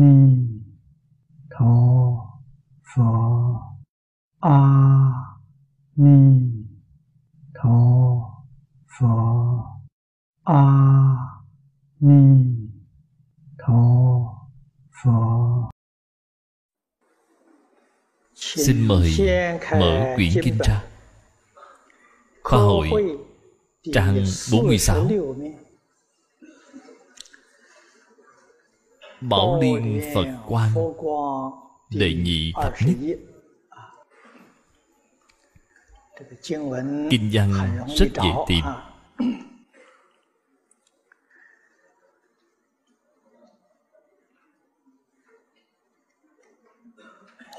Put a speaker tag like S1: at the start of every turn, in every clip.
S1: ni tho phở a ni tho phở a ni tho phở
S2: Xin mời mở quyển kinh ra. Khoa hội trang 46 Bảo Liên Phật Quang Đệ nhị thập nhất. Kinh văn rất dễ tìm.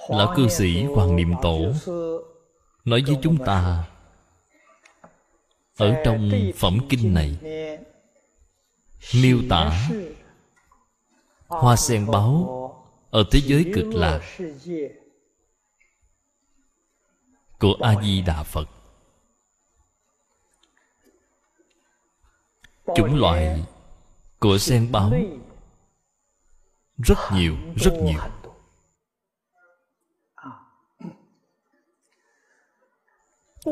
S2: Lão cư sĩ Hoàng Niệm Tổ Nói với chúng ta Ở trong phẩm kinh này Miêu tả Hoa sen báo Ở thế giới cực lạc. Của A-di-đà Phật. Chủng loại Của sen báo. Rất nhiều, rất nhiều.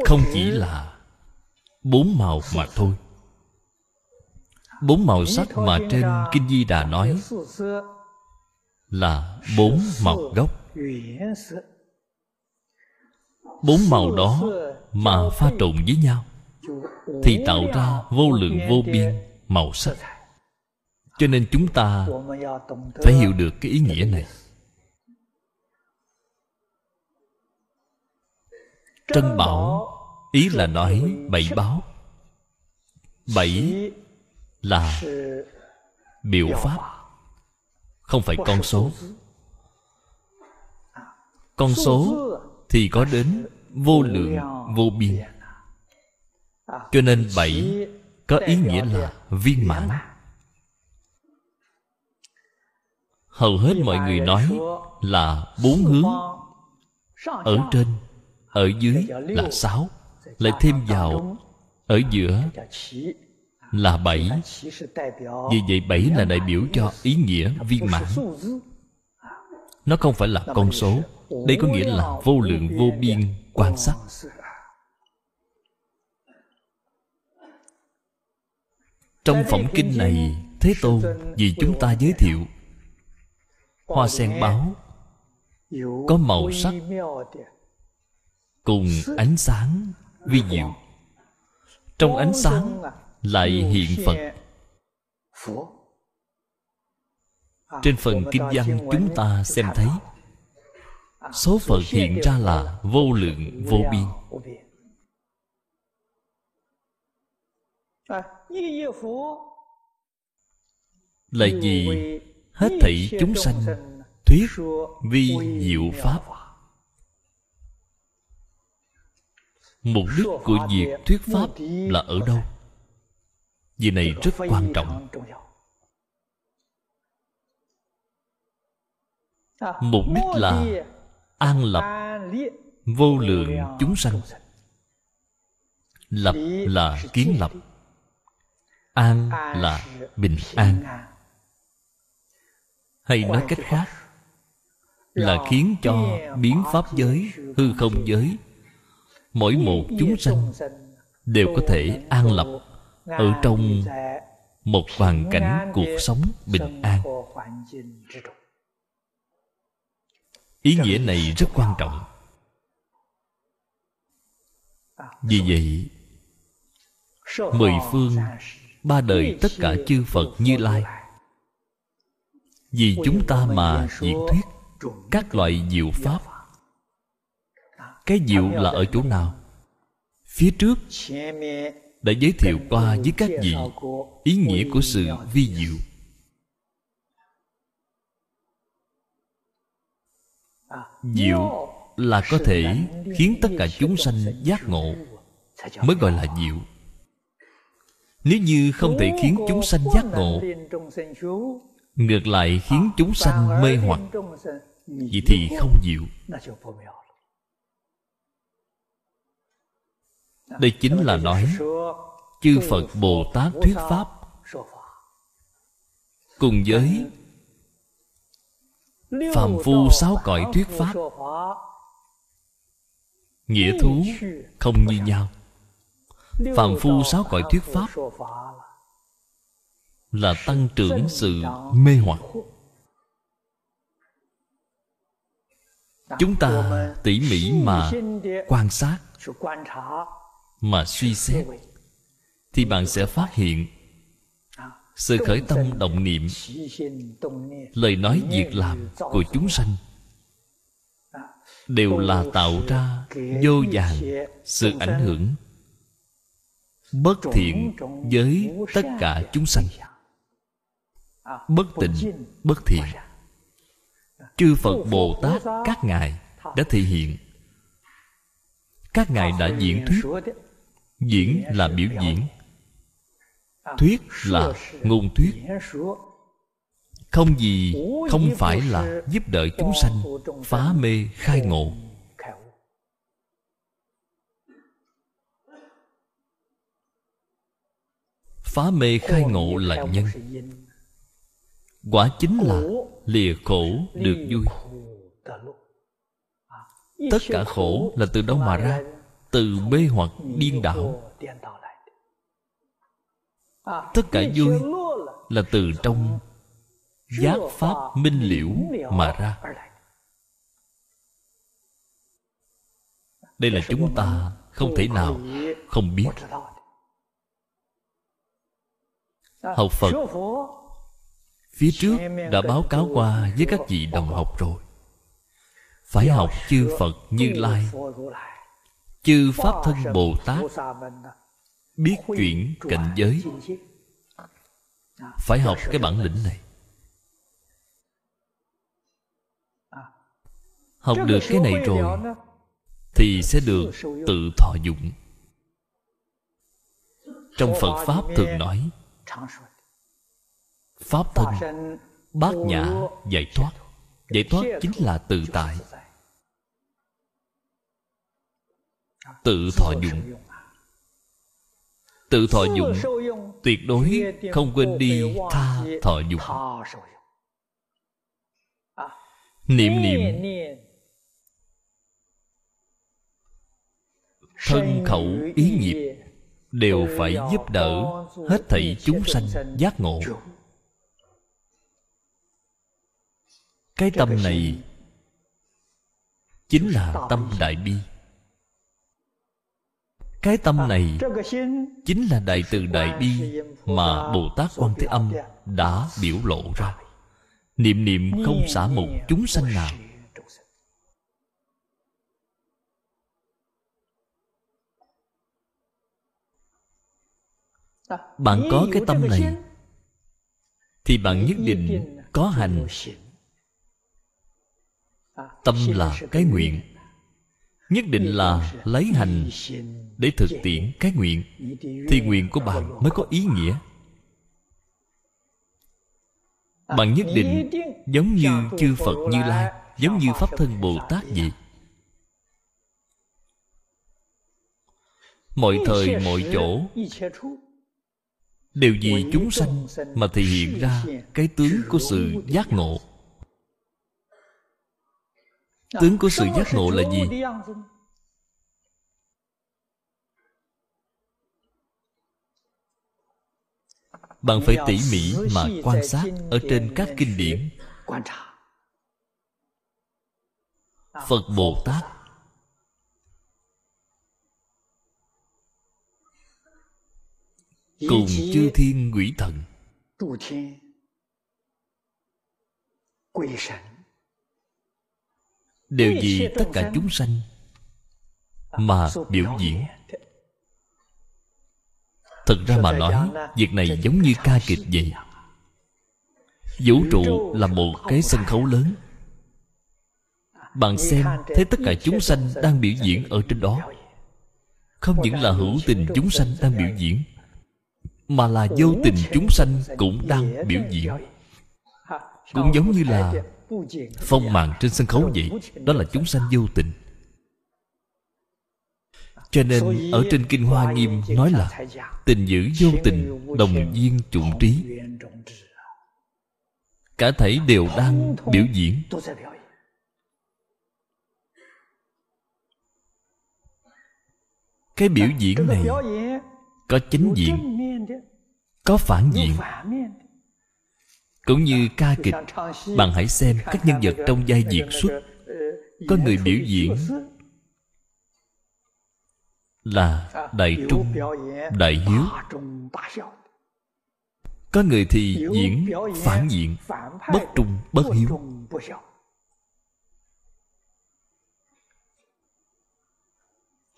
S2: Không chỉ là Bốn màu mà thôi. Bốn màu sắc mà trên Kinh Di Đà nói Là bốn màu gốc. Bốn màu đó mà pha trộn với nhau Thì tạo ra vô lượng vô biên màu sắc. Cho nên chúng ta phải hiểu được cái ý nghĩa này. Trân bảo Ý là nói bảy báo. Bảy là biểu pháp Không phải con số Con số thì có đến vô lượng vô biên. Cho nên bảy có ý nghĩa là viên mãn. Hầu hết mọi người nói là bốn hướng. Ở trên, ở dưới là sáu. Lại thêm vào Ở giữa là bảy. Vì vậy bảy là đại biểu cho ý nghĩa viên mãn. Nó không phải là con số. Đây có nghĩa là vô lượng, vô biên, quan sát. Trong phẩm kinh này, Thế Tôn vì chúng ta giới thiệu Hoa sen báo, Có màu sắc Cùng ánh sáng vi diệu. Trong ánh sáng lại hiện Phật. Trên phần kinh văn chúng ta xem thấy. Số Phật hiện ra là vô lượng vô biên. Là gì? hết thảy chúng sanh Thuyết vi diệu Pháp. Mục đích của việc thuyết Pháp là ở đâu? Việc này rất quan trọng. Mục đích là An lập Vô lượng chúng sanh. Lập là kiến lập An là bình an. Hay nói cách khác Là khiến cho biến pháp giới Hư không giới Mỗi một chúng sanh Đều có thể an lập Ở trong Một hoàn cảnh cuộc sống bình an. Ý nghĩa này rất quan trọng. Vì vậy Mười phương Ba đời tất cả chư Phật Như Lai. Vì chúng ta mà diễn thuyết Các loại diệu pháp Cái diệu là ở chỗ nào? Phía trước đã giới thiệu qua với các vị Ý nghĩa của sự vi diệu. Diệu là có thể khiến tất cả chúng sanh giác ngộ, Mới gọi là diệu. Nếu như không thể khiến chúng sanh giác ngộ, Ngược lại khiến chúng sanh mê hoặc, Vậy thì không diệu. Đây chính là nói, Chư Phật Bồ Tát thuyết Pháp. Cùng với phàm phu sáu cõi thuyết pháp, nghĩa thú không như nhau. Phàm phu sáu cõi thuyết pháp là tăng trưởng sự mê hoặc. Chúng ta tỉ mỉ mà quan sát mà suy xét, thì bạn sẽ phát hiện sự khởi tâm động niệm, lời nói việc làm của chúng sanh đều là tạo ra vô vàng sự ảnh hưởng bất thiện với tất cả chúng sanh. Bất tịnh, bất thiện. Chư phật bồ tát các ngài đã thể hiện. Các ngài đã diễn thuyết diễn là biểu diễn. thuyết là ngôn thuyết. không gì không phải là giúp đỡ chúng sanh phá mê khai ngộ. phá mê khai ngộ là nhân. quả chính là lìa khổ được vui. tất cả khổ là từ đâu mà ra từ mê hoặc điên đảo. Tất cả vui là từ trong giác pháp minh liễu mà ra. Đây là chúng ta không thể nào không biết. Học phật, phía trước đã báo cáo qua với các vị đồng học rồi. Phải học chư phật như lai chư pháp thân bồ tát biết chuyển cảnh giới. Phải học cái bản lĩnh này. Học được cái này rồi, thì sẽ được tự thọ dụng. Trong phật pháp thường nói, pháp thân bát nhã giải thoát. Giải thoát chính là tự tại. Tự thọ dụng. tự thọ dụng tuyệt đối không quên đi tha thọ dụng. niệm niệm. thân khẩu ý nghiệp đều phải giúp đỡ hết thảy chúng sanh giác ngộ. cái tâm này chính là tâm đại bi cái tâm này chính là đại từ đại bi mà bồ tát quan thế âm đã biểu lộ ra. Niệm niệm không xả một chúng sanh nào. bạn có cái tâm này thì bạn nhất định có hành. tâm là cái nguyện nhất định là lấy hành để thực tiễn cái nguyện, thì nguyện của bạn mới có ý nghĩa. Bạn nhất định giống như chư phật như lai, giống như pháp thân bồ tát vậy. Mọi thời, mọi chỗ, đều vì chúng sanh mà thể hiện ra cái tướng của sự giác ngộ tướng của sự giác ngộ là gì? bạn phải tỉ mỉ mà quan sát ở trên các kinh điển. phật bồ tát. Cùng chư thiên quỷ thần đều vì tất cả chúng sanh mà biểu diễn. thật ra mà nói việc này giống như ca kịch vậy. vũ trụ là một cái sân khấu lớn. bạn xem thấy tất cả chúng sanh đang biểu diễn ở trên đó. không những là hữu tình chúng sanh đang biểu diễn mà là vô tình chúng sanh cũng đang biểu diễn. cũng giống như là phong màn trên sân khấu vậy, đó là chúng sanh vô tình. Cho nên ở trên kinh hoa nghiêm nói là tình dữ vô tình, đồng viên chủng trí. Cả thể đều đang biểu diễn. Cái biểu diễn này có chính diện, có phản diện cũng như ca kịch, bạn hãy xem các nhân vật trong giai diễn xuất có người biểu diễn là đại trung, đại hiếu. Có người thì diễn, phản diện, bất trung, bất hiếu.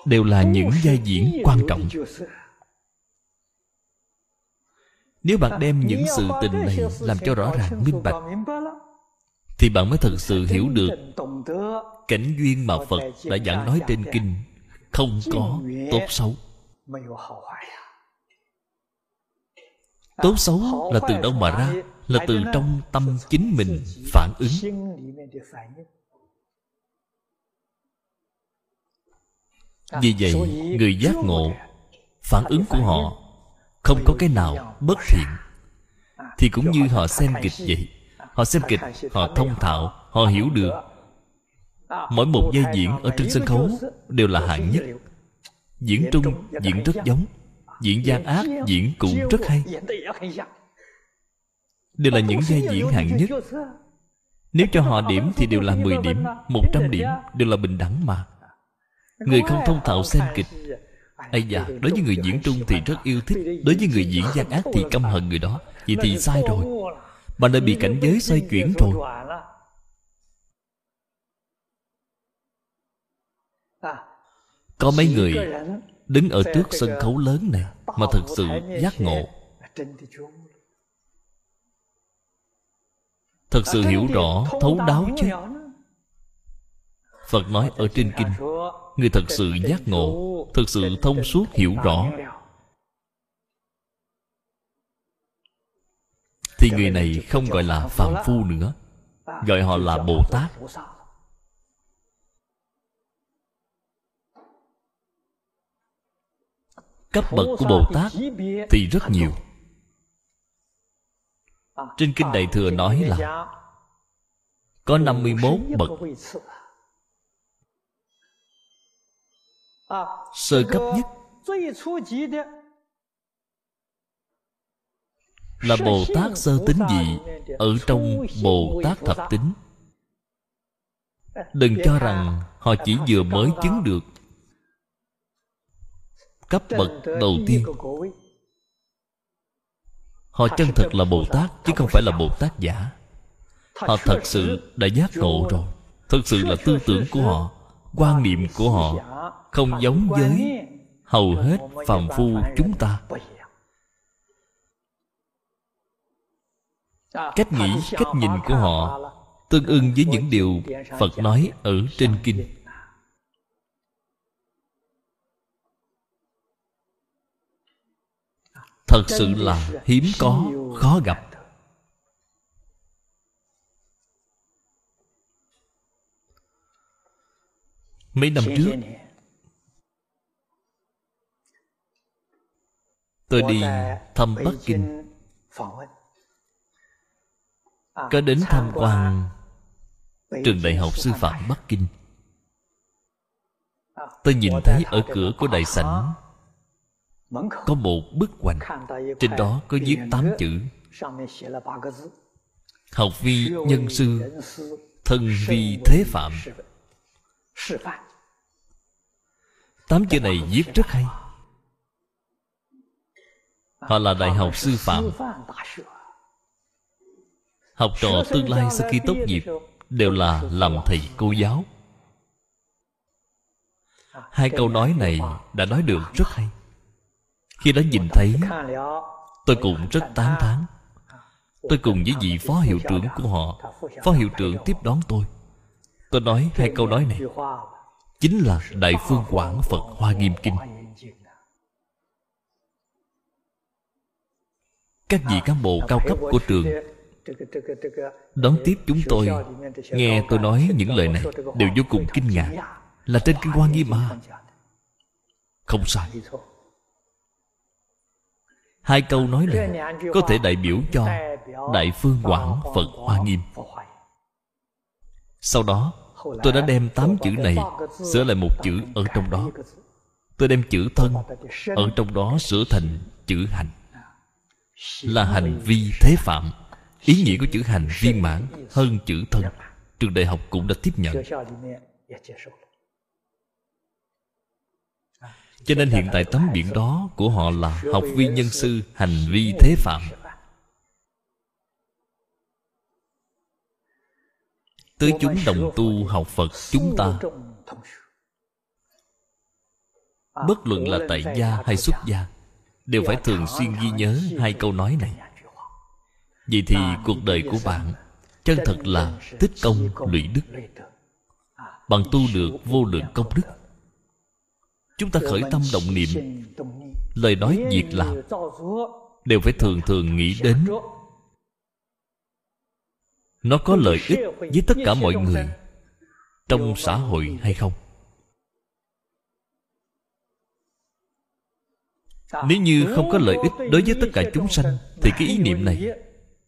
S2: Đều là những giai diễn quan trọng nếu bạn đem những sự tình này làm cho rõ ràng minh bạch thì bạn mới thật sự hiểu được cảnh duyên mà phật đã giảng nói trên kinh không có tốt xấu. tốt xấu là từ đâu mà ra? là từ trong tâm chính mình phản ứng. vì vậy người giác ngộ phản ứng của họ không có cái nào bất thiện. Thì cũng như họ xem kịch vậy. Họ xem kịch, họ thông thạo, họ hiểu được. Mỗi một vai diễn ở trên sân khấu đều là hạng nhất. Diễn trung, diễn rất giống. Diễn gian ác, diễn cũng rất hay. Đều là những vai diễn hạng nhất. Nếu cho họ điểm thì đều là 10 điểm 100 điểm, đều là bình đẳng mà. Người không thông thạo xem kịch Ây da, đối với người diễn trung thì rất yêu thích Đối với người diễn gian ác thì căm hận người đó. Vậy thì sai rồi. Bạn đã bị cảnh giới xoay chuyển rồi Có mấy người Đứng ở trước sân khấu lớn này Mà thật sự giác ngộ. Thật sự hiểu rõ Thấu đáo chứ. Phật nói ở trên kinh Người thật sự giác ngộ Thật sự thông suốt hiểu rõ. Thì người này không gọi là phàm phu nữa Gọi họ là Bồ Tát. Cấp bậc của Bồ Tát Thì rất nhiều. Trên Kinh Đại Thừa nói là Có 51 bậc sơ cấp nhất。là bồ tát sơ tính gì ở trong bồ tát thập tính. Đừng cho rằng họ chỉ vừa mới chứng được cấp bậc đầu tiên. họ chân thật là bồ tát chứ không phải là bồ tát giả. Họ thật sự đã giác ngộ rồi. Thật sự là tư tưởng của họ quan niệm của họ không giống với hầu hết phàm phu chúng ta. Cách nghĩ, cách nhìn của họ tương ưng với những điều phật nói ở trên kinh. Thật sự là hiếm có, khó gặp. Mấy năm trước. Tôi đi thăm bắc kinh. Có đến tham quan trường đại học sư phạm bắc kinh. Tôi nhìn thấy ở cửa của đại sảnh có một bức hoành. Trên đó có viết tám chữ. Học vi nhân sư thân vi thế phạm tám chữ này viết rất hay. Họ là đại học sư phạm. Học trò tương lai sau khi tốt nghiệp đều là làm thầy cô giáo. Hai câu nói này đã nói được rất hay. Khi đã nhìn thấy, tôi cũng rất tán thán. Tôi cùng với vị phó hiệu trưởng của họ, phó hiệu trưởng tiếp đón tôi. Tôi nói hai câu nói này chính là đại phương quảng phật hoa nghiêm kinh. Các vị cán bộ cao cấp của trường đón tiếp chúng tôi, nghe tôi nói những lời này đều vô cùng kinh ngạc. Là trên kinh hoa nghiêm mà không sai. Hai câu nói này có thể đại biểu cho đại phương quảng phật hoa nghiêm. Sau đó tôi đã đem tám chữ này sửa lại một chữ ở trong đó. Tôi đem chữ thân ở trong đó sửa thành chữ hành. Là hành vi thế phạm. Ý nghĩa của chữ hành viên mãn hơn chữ thân. Trường đại học cũng đã tiếp nhận. Cho nên hiện tại tấm biển đó của họ là học vi nhân sư hành vi thế phạm tới chúng đồng tu học phật chúng ta. bất luận là tại gia hay xuất gia đều phải thường xuyên ghi nhớ hai câu nói này. vậy thì cuộc đời của bạn chân thật là tích công lũy đức. bạn tu được vô lượng công đức. Chúng ta khởi tâm động niệm. lời nói việc làm đều phải thường thường nghĩ đến nó có lợi ích với tất cả mọi người trong xã hội hay không? Nếu như không có lợi ích đối với tất cả chúng sanh thì cái ý niệm này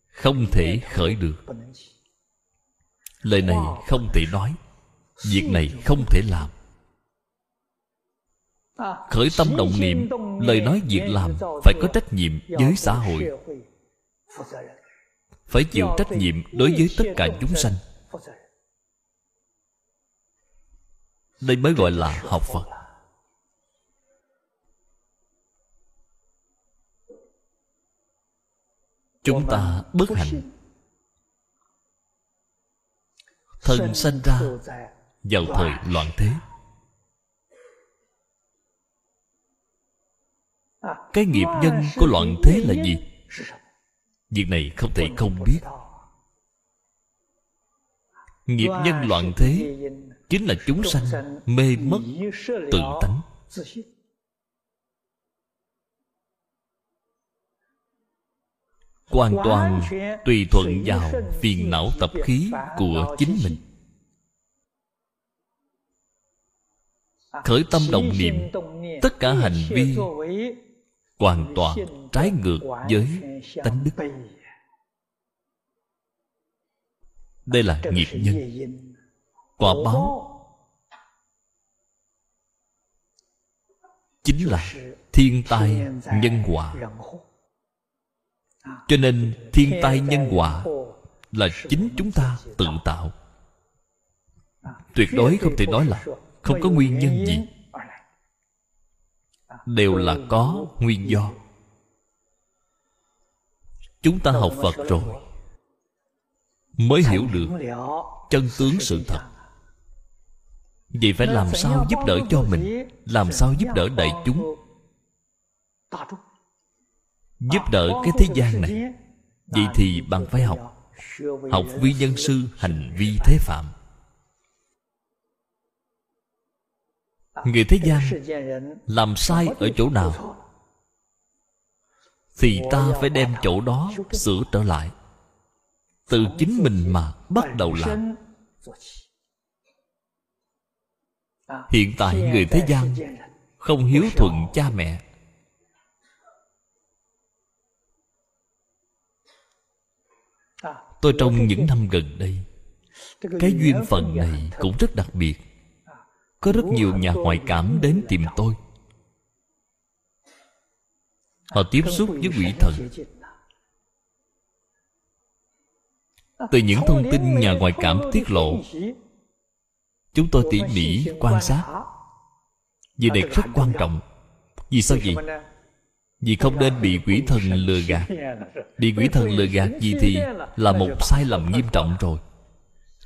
S2: không thể khởi được. lời này không thể nói việc này không thể làm. Khởi tâm động niệm lời nói việc làm phải có trách nhiệm với xã hội phải chịu trách nhiệm đối với tất cả chúng sanh. Đây mới gọi là học phật. Chúng ta bất hạnh. Thân sanh ra vào thời loạn thế. Cái nghiệp nhân của loạn thế là gì? Việc này không thể không biết. Nghiệp nhân loạn thế chính là chúng sanh mê mất tự tánh. Hoàn toàn tùy thuận vào phiền não tập khí của chính mình. Khởi tâm động niệm, tất cả hành vi hoàn toàn trái ngược với tánh đức. đây là nghiệp nhân. quả báo chính là thiên tai nhân quả cho nên thiên tai nhân quả là chính chúng ta tự tạo. Tuyệt đối không thể nói là không có nguyên nhân gì đều là có nguyên do. Chúng ta học phật rồi, mới hiểu được chân tướng sự thật. Vậy phải làm sao giúp đỡ cho mình? Làm sao giúp đỡ đại chúng? Giúp đỡ cái thế gian này. Vậy thì bạn phải học. Học vi nhân sư hành vi thế phạm. Người thế gian làm sai ở chỗ nào? thì ta phải đem chỗ đó sửa trở lại. từ chính mình mà bắt đầu làm. hiện tại người thế gian không hiếu thuận cha mẹ. Tôi trong những năm gần đây cái duyên phận này cũng rất đặc biệt có rất nhiều nhà ngoại cảm đến tìm tôi. Họ tiếp xúc với quỷ thần. Từ những thông tin nhà ngoại cảm tiết lộ, chúng tôi tỉ mỉ quan sát. Vì này rất quan trọng. Vì sao vậy? Vì không nên bị quỷ thần lừa gạt. Bị quỷ thần lừa gạt gì thì là một sai lầm nghiêm trọng rồi.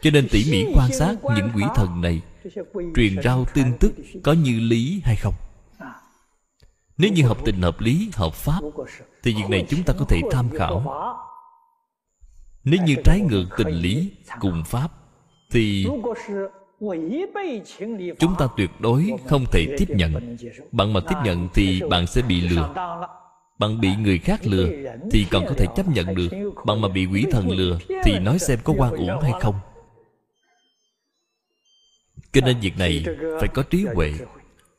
S2: Cho nên tỉ mỉ quan sát những quỷ thần này truyền rao tin tức có như lý hay không? Nếu như hợp tình hợp lý, hợp pháp, thì việc này chúng ta có thể tham khảo. Nếu như trái ngược tình lý cùng pháp, thì chúng ta tuyệt đối không thể tiếp nhận. Bạn mà tiếp nhận thì bạn sẽ bị lừa. Bạn bị người khác lừa thì còn có thể chấp nhận được. Bạn mà bị quỷ thần lừa thì nói xem có quan uổng hay không cho nên việc này phải có trí huệ,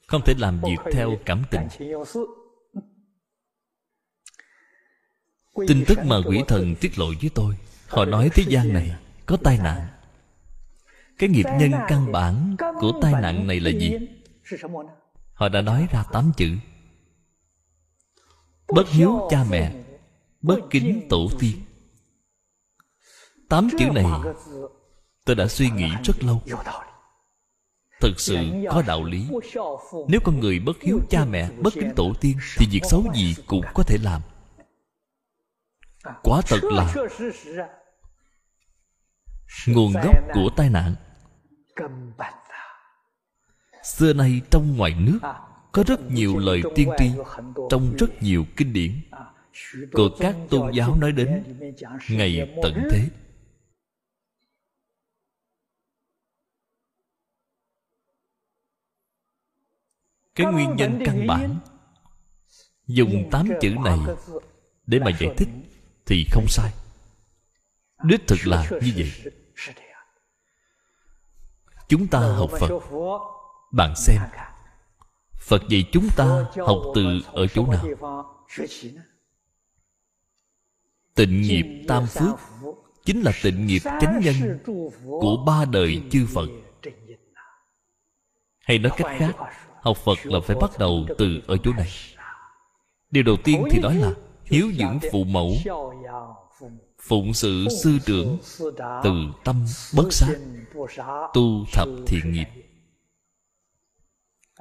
S2: không thể làm việc theo cảm tình. Tin tức mà quỷ thần tiết lộ với tôi, họ nói thế gian này có tai nạn. Cái nghiệp nhân căn bản của tai nạn này là gì? Họ đã nói ra tám chữ. Bất hiếu cha mẹ, bất kính tổ tiên. Tám chữ này tôi đã suy nghĩ rất lâu thực sự có đạo lý. nếu con người bất hiếu cha mẹ bất kính tổ tiên thì việc xấu gì cũng có thể làm. Quả thật là nguồn gốc của tai nạn. xưa nay trong ngoài nước có rất nhiều lời tiên tri trong rất nhiều kinh điển. Của các tôn giáo nói đến ngày tận thế cái nguyên nhân căn bản. dùng tám chữ này để mà giải thích thì không sai. Đích thực là như vậy. Chúng ta học phật. bạn xem phật dạy chúng ta học từ ở chỗ nào? tịnh nghiệp tam phước chính là tịnh nghiệp chánh nhân của ba đời chư phật. hay nói cách khác học phật là phải bắt đầu từ ở chỗ này. Điều đầu tiên thì nói là hiếu dưỡng phụ mẫu, phụng sự sư trưởng từ tâm bất sát tu thập thiện nghiệp.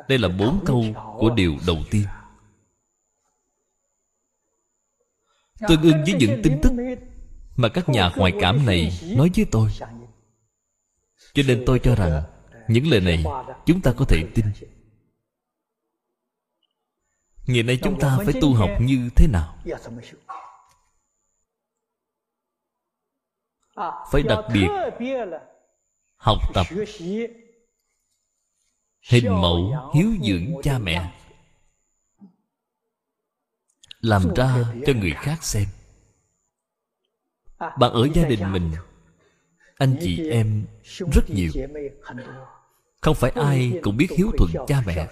S2: Đây là bốn câu của điều đầu tiên. Tương ưng với những tin tức mà các nhà ngoại cảm này nói với tôi. Cho nên tôi cho rằng những lời này chúng ta có thể tin ngày nay chúng ta phải tu học như thế nào? Phải đặc biệt học tập, hình mẫu, hiếu dưỡng cha mẹ, làm ra cho người khác xem. Bạn ở gia đình mình, anh chị em rất nhiều. Không phải ai cũng biết hiếu thuận cha mẹ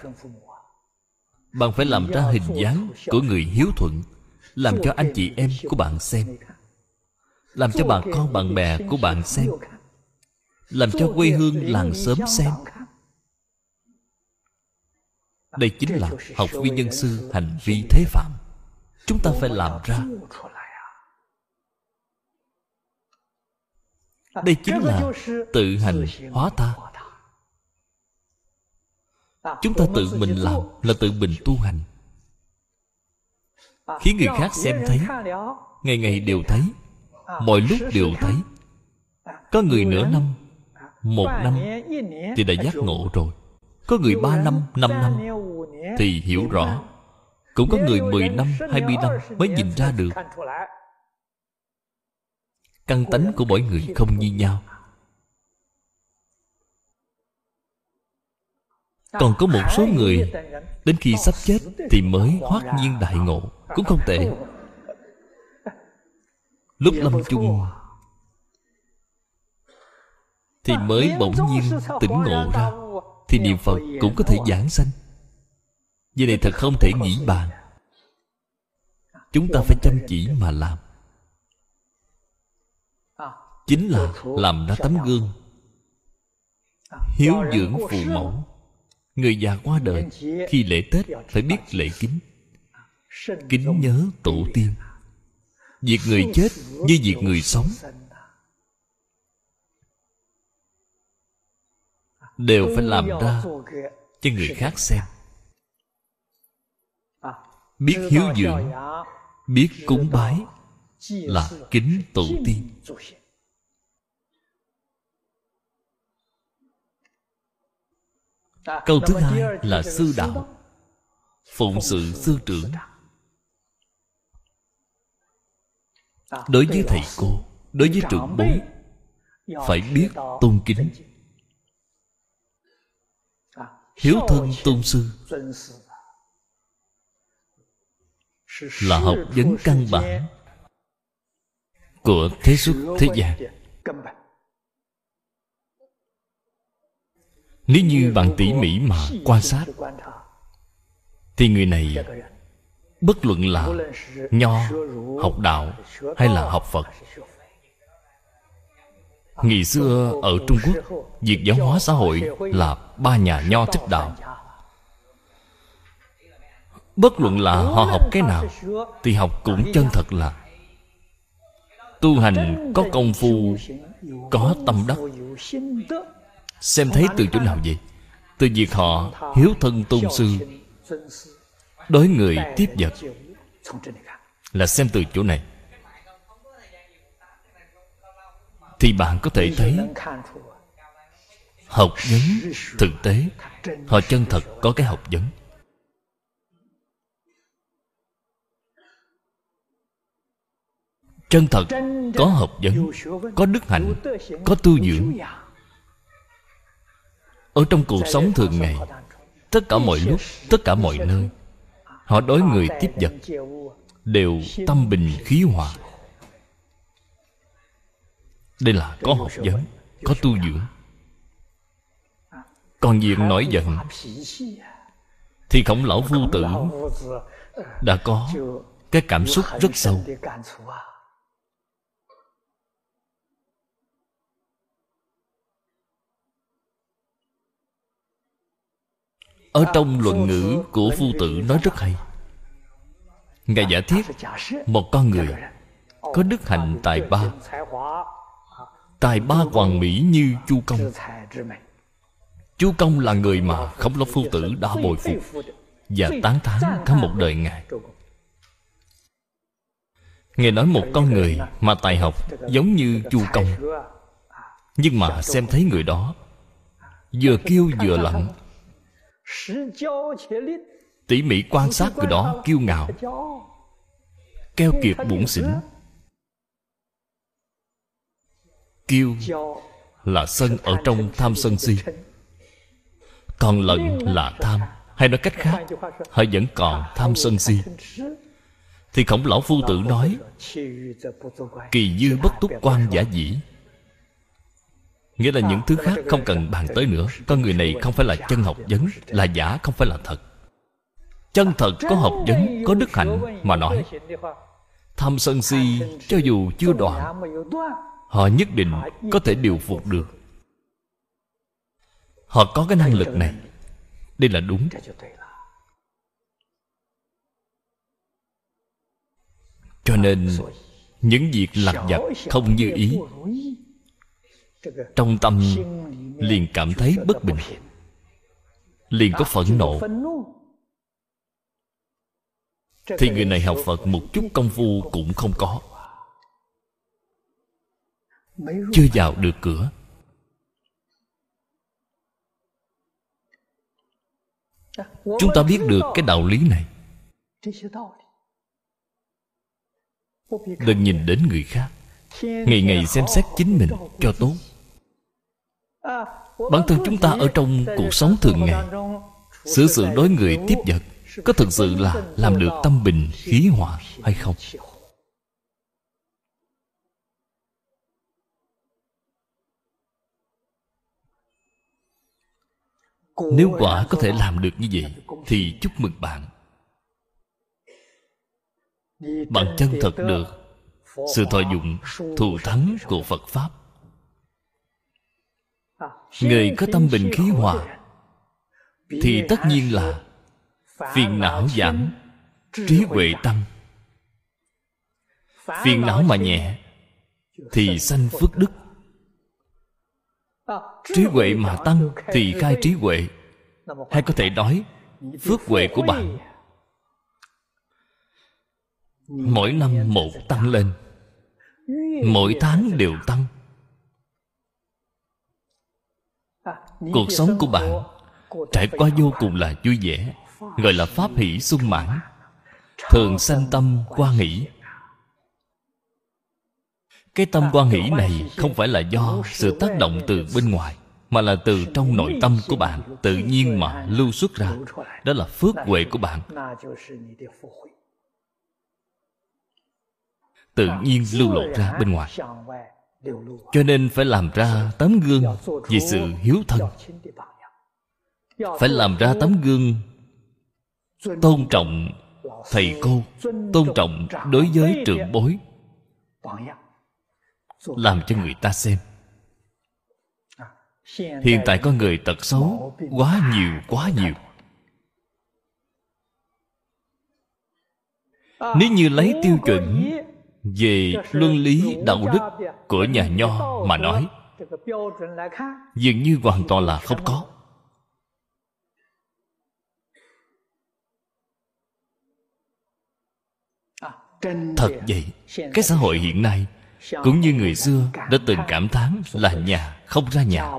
S2: bạn phải làm ra hình dáng của người hiếu thuận, làm cho anh chị em của bạn xem. Làm cho bà con bạn bè của bạn xem. Làm cho quê hương làng xóm xem. Đây chính là học viên nhân sư hành vi thế phạm. Chúng ta phải làm ra. Đây chính là tự hành hóa ta chúng ta tự mình làm là tự mình tu hành. Khiến người khác xem thấy, ngày ngày đều thấy, mọi lúc đều thấy. Có người nửa năm, một năm thì đã giác ngộ rồi. Có người ba năm năm năm thì hiểu rõ. Cũng có người mười năm, hai mươi năm mới nhìn ra được. Căn tánh của mỗi người không như nhau. Còn có một số người, đến khi sắp chết thì mới hoát nhiên đại ngộ, cũng không tệ. Lúc lâm chung, thì mới bỗng nhiên tỉnh ngộ ra, thì niệm phật cũng có thể giảng sanh. Vì này thật không thể nghĩ bàn. Chúng ta phải chăm chỉ mà làm. Chính là làm ra tấm gương, Hiếu dưỡng phụ mẫu. Người già qua đời, Khi lễ Tết phải biết lễ kính. Kính nhớ tổ tiên. Việc người chết như việc người sống. Đều phải làm ra Cho người khác xem. Biết hiếu dưỡng, Biết cúng bái Là kính tổ tiên. Câu thứ hai là sư đạo. Phụng sự sư trưởng. Đối với thầy cô Đối với trưởng bối Phải biết tôn kính. Hiếu thân tôn sư Là học vấn căn bản Của thế xuất thế gian Nếu như bạn tỉ mỉ mà quan sát, Thì người này bất luận là nho, học đạo hay là học phật. Ngày xưa ở trung quốc, việc giáo hóa xã hội là ba nhà nho thích đạo. Bất luận là họ học cái nào, thì học cũng chân thật là tu hành có công phu, có tâm đắc xem thấy từ chỗ nào vậy? Từ việc họ hiếu thân tôn sư, đối người tiếp vật. Là xem từ chỗ này. Thì bạn có thể thấy, học vấn thực tế, họ chân thật có cái học vấn. Chân thật có học vấn, có đức hạnh, có tu dưỡng ở trong cuộc sống thường ngày, tất cả mọi lúc, tất cả mọi nơi, họ đối người tiếp vật, đều tâm bình khí hòa. Đây là có học vấn, có tu dưỡng. Còn việc nổi giận, thì khổng lão phu tử đã có cái cảm xúc rất sâu. Ở trong luận ngữ của phu tử nói rất hay. Ngài giả thiết, một con người có đức hạnh tài ba. Tài ba hoàn mỹ như chu công. Chu công là người mà khổng lồ phu tử đã bồi phục và tán thán cả một đời ngài. Ngài nói một con người mà tài học giống như chu công. Nhưng mà xem thấy người đó, vừa kêu vừa lạnh tỉ mỉ quan sát người đó kiêu ngạo. keo kiệt bủn xỉn. kiêu là sân ở trong tham sân si. Còn lận là tham. Hay nói cách khác họ vẫn còn tham sân si. Thì khổng lão phu tử nói kỳ dư bất túc quan giả dĩ nghĩa là những thứ khác không cần bàn tới nữa. Con người này không phải là chân học vấn, là giả không phải là thật. Chân thật có học vấn, có đức hạnh mà nói. Tham sân si, cho dù chưa đoạn, họ nhất định có thể điều phục được. Họ có cái năng lực này. Đây là đúng. Cho nên, những việc lặt vặt không như ý trong tâm liền cảm thấy bất bình. Liền có phẫn nộ. Thì người này học phật một chút công phu cũng không có. Chưa vào được cửa. Chúng ta biết được cái đạo lý này. Đừng nhìn đến người khác. Ngày ngày xem xét chính mình cho tốt bản thân chúng ta ở trong cuộc sống thường ngày, xử sự đối người tiếp vật có thực sự là làm được tâm bình, khí hòa hay không? Nếu quả có thể làm được như vậy, thì chúc mừng bạn. Bạn chân thật được sự thọ dụng thù thắng của phật pháp người có tâm bình khí hòa thì tất nhiên là phiền não giảm trí huệ tăng. Phiền não mà nhẹ thì sanh phước đức. Trí huệ mà tăng thì khai trí huệ. Hay có thể nói phước huệ của bạn. Mỗi năm một tăng lên mỗi tháng đều tăng cuộc sống của bạn trải qua vô cùng là vui vẻ gọi là pháp hỷ sung mãn thường sanh tâm quan hỷ cái tâm quan hỷ này không phải là do sự tác động từ bên ngoài mà là từ trong nội tâm của bạn tự nhiên mà lưu xuất ra. đó là phước huệ của bạn. Tự nhiên lưu lộ ra bên ngoài cho nên phải làm ra tấm gương vì sự hiếu thân. Phải làm ra tấm gương tôn trọng thầy cô, tôn trọng đối với trưởng bối. Làm cho người ta xem. Hiện tại có người tật xấu quá nhiều quá nhiều. Nếu như lấy tiêu chuẩn về luân lý đạo đức của nhà nho mà nói, dường như hoàn toàn là không có. Thật vậy, cái xã hội hiện nay, cũng như người xưa, đã từng cảm thán là nhà không ra nhà,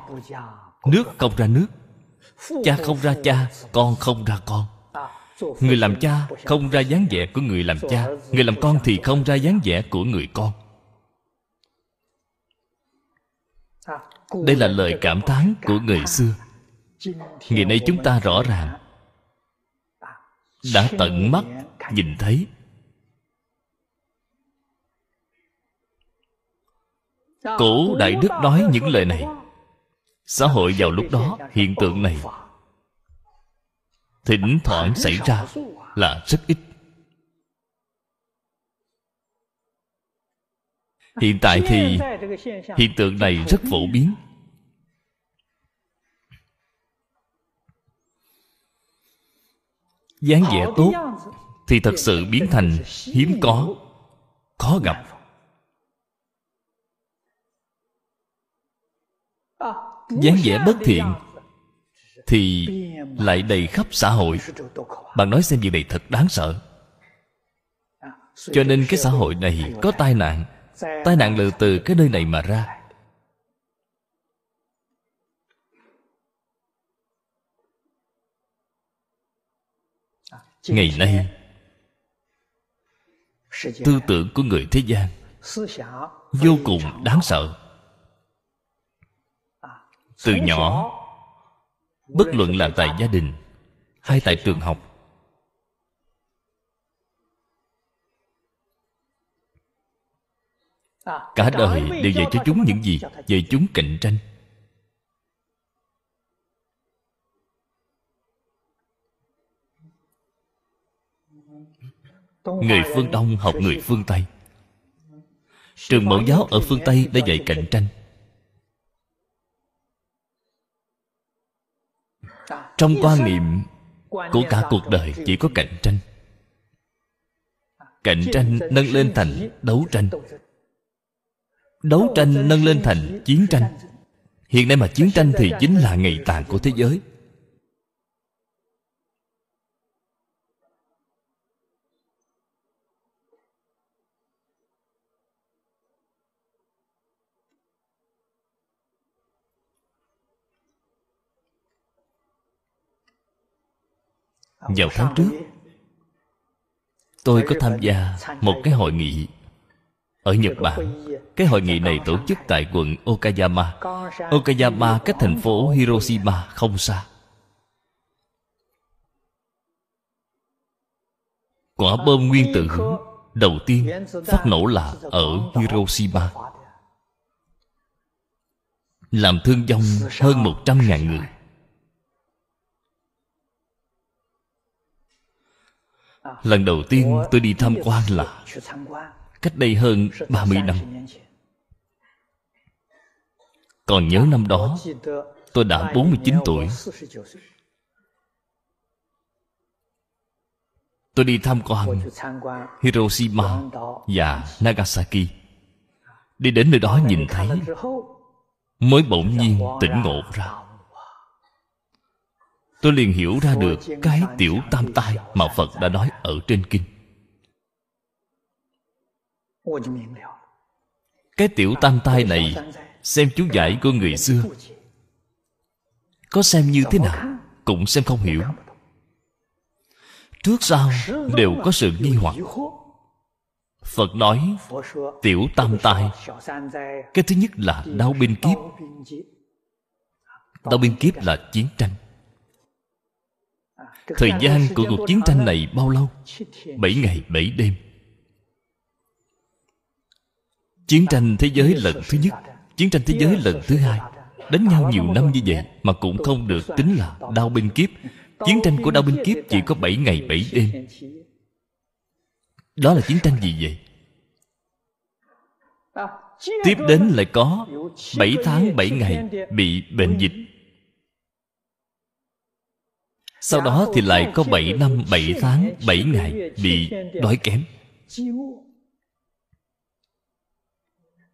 S2: nước không ra nước, cha không ra cha, con không ra con người làm cha không ra dáng vẻ của người làm cha, người làm con thì không ra dáng vẻ của người con. Đây là lời cảm thán của người xưa. Ngày nay chúng ta rõ ràng. Đã tận mắt nhìn thấy. Cổ Đại Đức nói những lời này. Xã hội vào lúc đó, hiện tượng này Thỉnh thoảng xảy ra là rất ít. Hiện tại thì hiện tượng này rất phổ biến. dáng vẻ tốt thì thật sự biến thành hiếm có khó gặp. Dáng vẻ bất thiện thì lại đầy khắp xã hội. Bạn nói xem việc này thật đáng sợ. Cho nên cái xã hội này có tai nạn. Tai nạn là từ cái nơi này mà ra. Ngày nay, tư tưởng của người thế gian vô cùng đáng sợ. Từ nhỏ bất luận là tại gia đình hay tại trường học. Cả đời đều dạy cho chúng những gì, dạy chúng cạnh tranh. Người phương đông học người phương tây. Trường mẫu giáo ở phương tây đã dạy cạnh tranh. Trong quan niệm của cả cuộc đời chỉ có cạnh tranh. Cạnh tranh nâng lên thành đấu tranh. đấu tranh nâng lên thành chiến tranh. hiện nay mà chiến tranh thì chính là ngày tàn của thế giới vào tháng trước. Tôi có tham gia một cái hội nghị. Ở nhật bản, cái hội nghị này tổ chức tại quận okayama. Okayama cách thành phố hiroshima, không xa. Quả bom nguyên tử đầu tiên phát nổ là ở hiroshima. Làm thương vong hơn một trăm người. Lần đầu tiên tôi đi tham quan là Cách đây hơn 30 năm. Còn nhớ năm đó, Tôi đã 49 tuổi. Tôi đi tham quan Hiroshima và Nagasaki. Đi đến nơi đó nhìn thấy, Mới bỗng nhiên tỉnh ngộ ra tôi liền hiểu ra được cái tiểu tam tai mà phật đã nói ở trên kinh. Cái tiểu tam tai này xem chú giải của người xưa. có xem như thế nào cũng xem không hiểu. Trước sau đều có sự nghi hoặc. phật nói tiểu tam tai. cái thứ nhất là đau binh kiếp. Đau binh kiếp là chiến tranh Thời gian của cuộc chiến tranh này bao lâu? Bảy ngày bảy đêm. Chiến tranh thế giới lần thứ nhất. Chiến tranh thế giới lần thứ hai. Đánh nhau nhiều năm như vậy Mà cũng không được tính là đau binh kiếp. Chiến tranh của đau binh kiếp chỉ có bảy ngày bảy đêm. đó là chiến tranh gì vậy? Tiếp đến lại có 7 tháng 7 ngày bị bệnh dịch sau đó thì lại có 7 năm 7 tháng 7 ngày bị đói kém.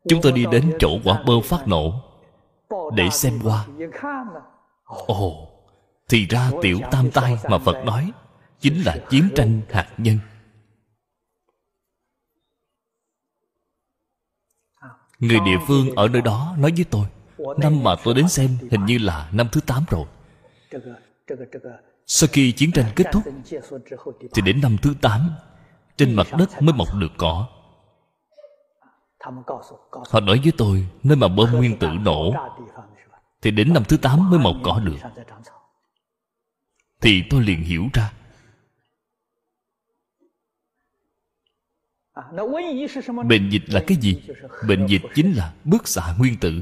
S2: Chúng tôi đi đến chỗ quả bơ phát nổ Để xem qua. Ồ, Thì ra tiểu tam tai mà Phật nói Chính là chiến tranh hạt nhân. Người địa phương ở nơi đó nói với tôi, Năm mà tôi đến xem hình như là năm thứ 8 rồi. Sau khi chiến tranh kết thúc, Thì đến năm thứ 8 Trên mặt đất mới mọc được cỏ. Họ nói với tôi, Nơi mà bom nguyên tử nổ, Thì đến năm thứ 8 mới mọc cỏ được. Thì tôi liền hiểu ra. Bệnh dịch là cái gì? Bệnh dịch chính là bức xạ nguyên tử.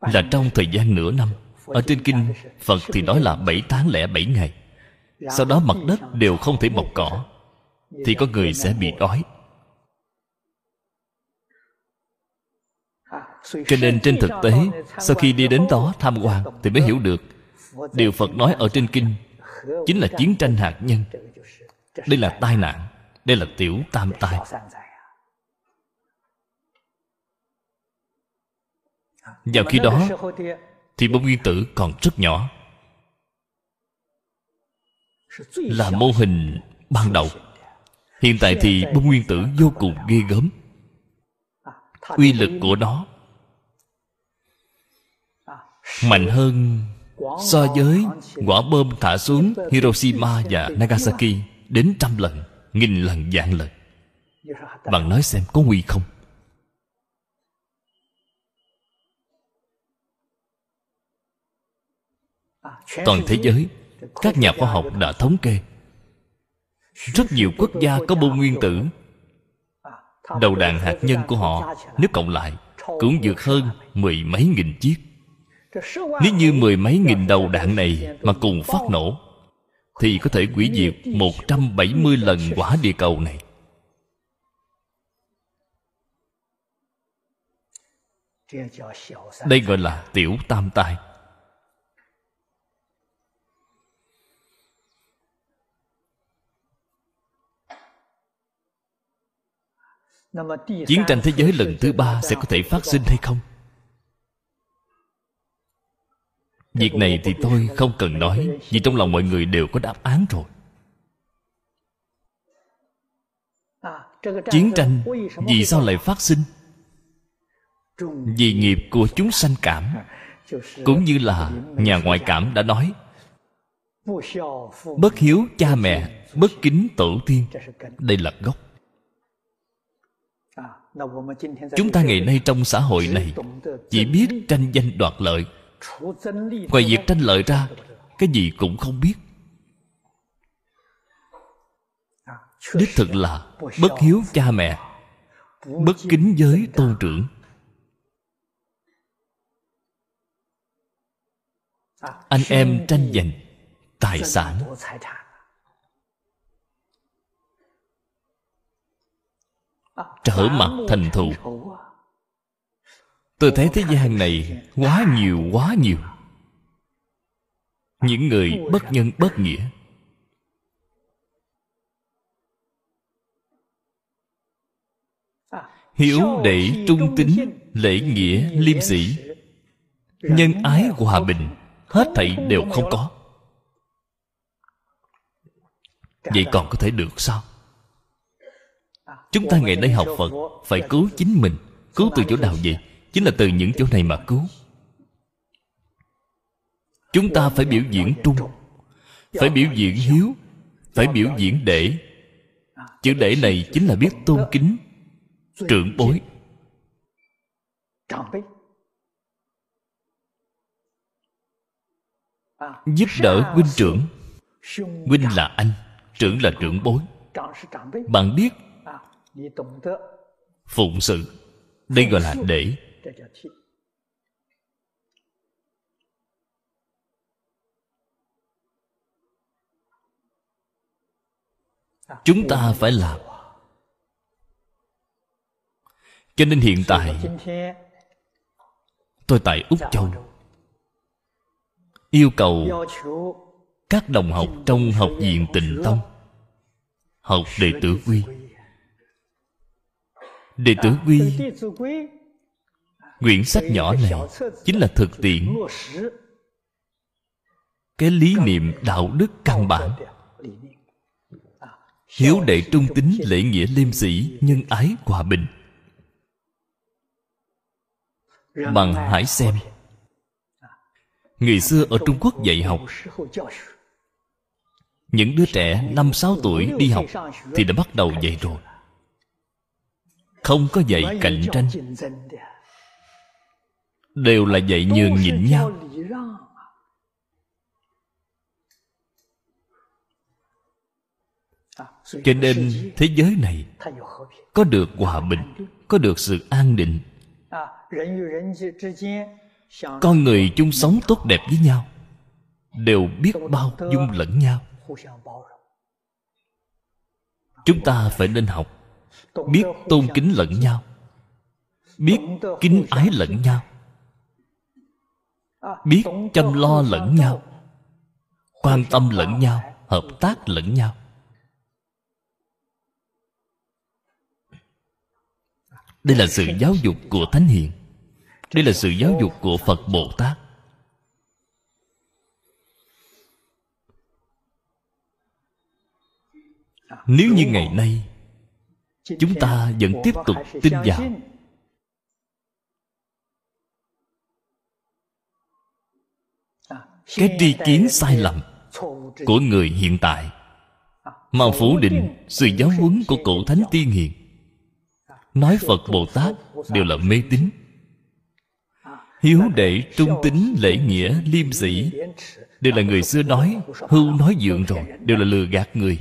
S2: Là trong thời gian nửa năm ở trên kinh, Phật thì nói là 7 tháng lẻ 7 ngày. Sau đó mặt đất đều không thể mọc cỏ, Thì có người sẽ bị đói. Cho nên trên thực tế, Sau khi đi đến đó tham quan Thì mới hiểu được, Điều Phật nói ở trên kinh Chính là chiến tranh hạt nhân. Đây là tai nạn, đây là tiểu tam tai. Vào khi đó thì bom nguyên tử còn rất nhỏ. Là mô hình ban đầu. Hiện tại thì bom nguyên tử vô cùng ghê gớm. Uy lực của nó mạnh hơn so với quả bom thả xuống hiroshima và nagasaki đến trăm lần, nghìn lần vạn lần. Bạn nói xem có nguy không? Toàn thế giới, các nhà khoa học đã thống kê. Rất nhiều quốc gia có bom nguyên tử. Đầu đạn hạt nhân của họ nếu cộng lại, cũng vượt hơn mười mấy nghìn chiếc. Nếu như mười mấy nghìn đầu đạn này mà cùng phát nổ, thì có thể hủy diệt 170 lần quả địa cầu này. Đây gọi là tiểu tam tai. Chiến tranh thế giới lần thứ ba sẽ có thể phát sinh hay không? Việc này thì tôi không cần nói, Vì trong lòng mọi người đều có đáp án rồi Chiến tranh vì sao lại phát sinh? Vì nghiệp của chúng sanh cảm, Cũng như là nhà ngoại cảm đã nói Bất hiếu cha mẹ, Bất kính tổ tiên, Đây là gốc Chúng ta ngày nay trong xã hội này Chỉ biết tranh danh đoạt lợi. Ngoài việc tranh lợi ra cái gì cũng không biết. Đích thực là bất hiếu cha mẹ bất kính giới tôn trưởng. Anh em tranh giành tài sản trở mặt thành thù. Tôi thấy thế gian này quá nhiều quá nhiều. Những người bất nhân bất nghĩa. Hiếu đệ trung tín, lễ nghĩa, liêm sĩ nhân ái hòa bình, hết thảy đều không có. Vậy còn có thể được sao? Chúng ta ngày nay học phật, phải cứu chính mình, cứu từ chỗ nào vậy? Chính là từ những chỗ này mà cứu. Chúng ta phải biểu diễn trung, phải biểu diễn hiếu, phải biểu diễn để. Chữ để này chính là biết tôn kính, trưởng bối. Giúp đỡ huynh trưởng. Huynh là anh, trưởng là trưởng bối. Bạn biết phụng sự. Đây gọi là để chúng ta phải làm. Cho nên hiện tại tôi tại úc châu. yêu cầu các đồng học trong học viện tịnh tông học đệ tử quy đệ tử quy. quyển sách nhỏ này chính là thực tiễn. Cái lý niệm đạo đức căn bản. hiếu đệ trung tính lễ nghĩa liêm sĩ nhân ái hòa bình. Bằng hãy xem. người xưa ở trung quốc dạy học. những đứa trẻ năm sáu tuổi đi học thì đã bắt đầu dạy rồi không có dạy cạnh tranh. đều là dạy nhường nhịn nhau. cho nên thế giới này có được hòa bình có được sự an định. Con người chung sống tốt đẹp với nhau đều biết bao dung lẫn nhau. Chúng ta phải nên học biết tôn kính lẫn nhau. Biết kính ái lẫn nhau. Biết chăm lo lẫn nhau. quan tâm lẫn nhau. hợp tác lẫn nhau. Đây là sự giáo dục của thánh hiền. Đây là sự giáo dục của phật bồ tát. Nếu như ngày nay chúng ta vẫn tiếp tục tin vào. cái tri kiến sai lầm của người hiện tại. Mà phủ định sự giáo huấn của cổ thánh tiên hiền. Nói phật bồ tát đều là mê tín. Hiếu đệ trung tính lễ nghĩa liêm sĩ đều là người xưa nói hưu nói dượng rồi đều là lừa gạt người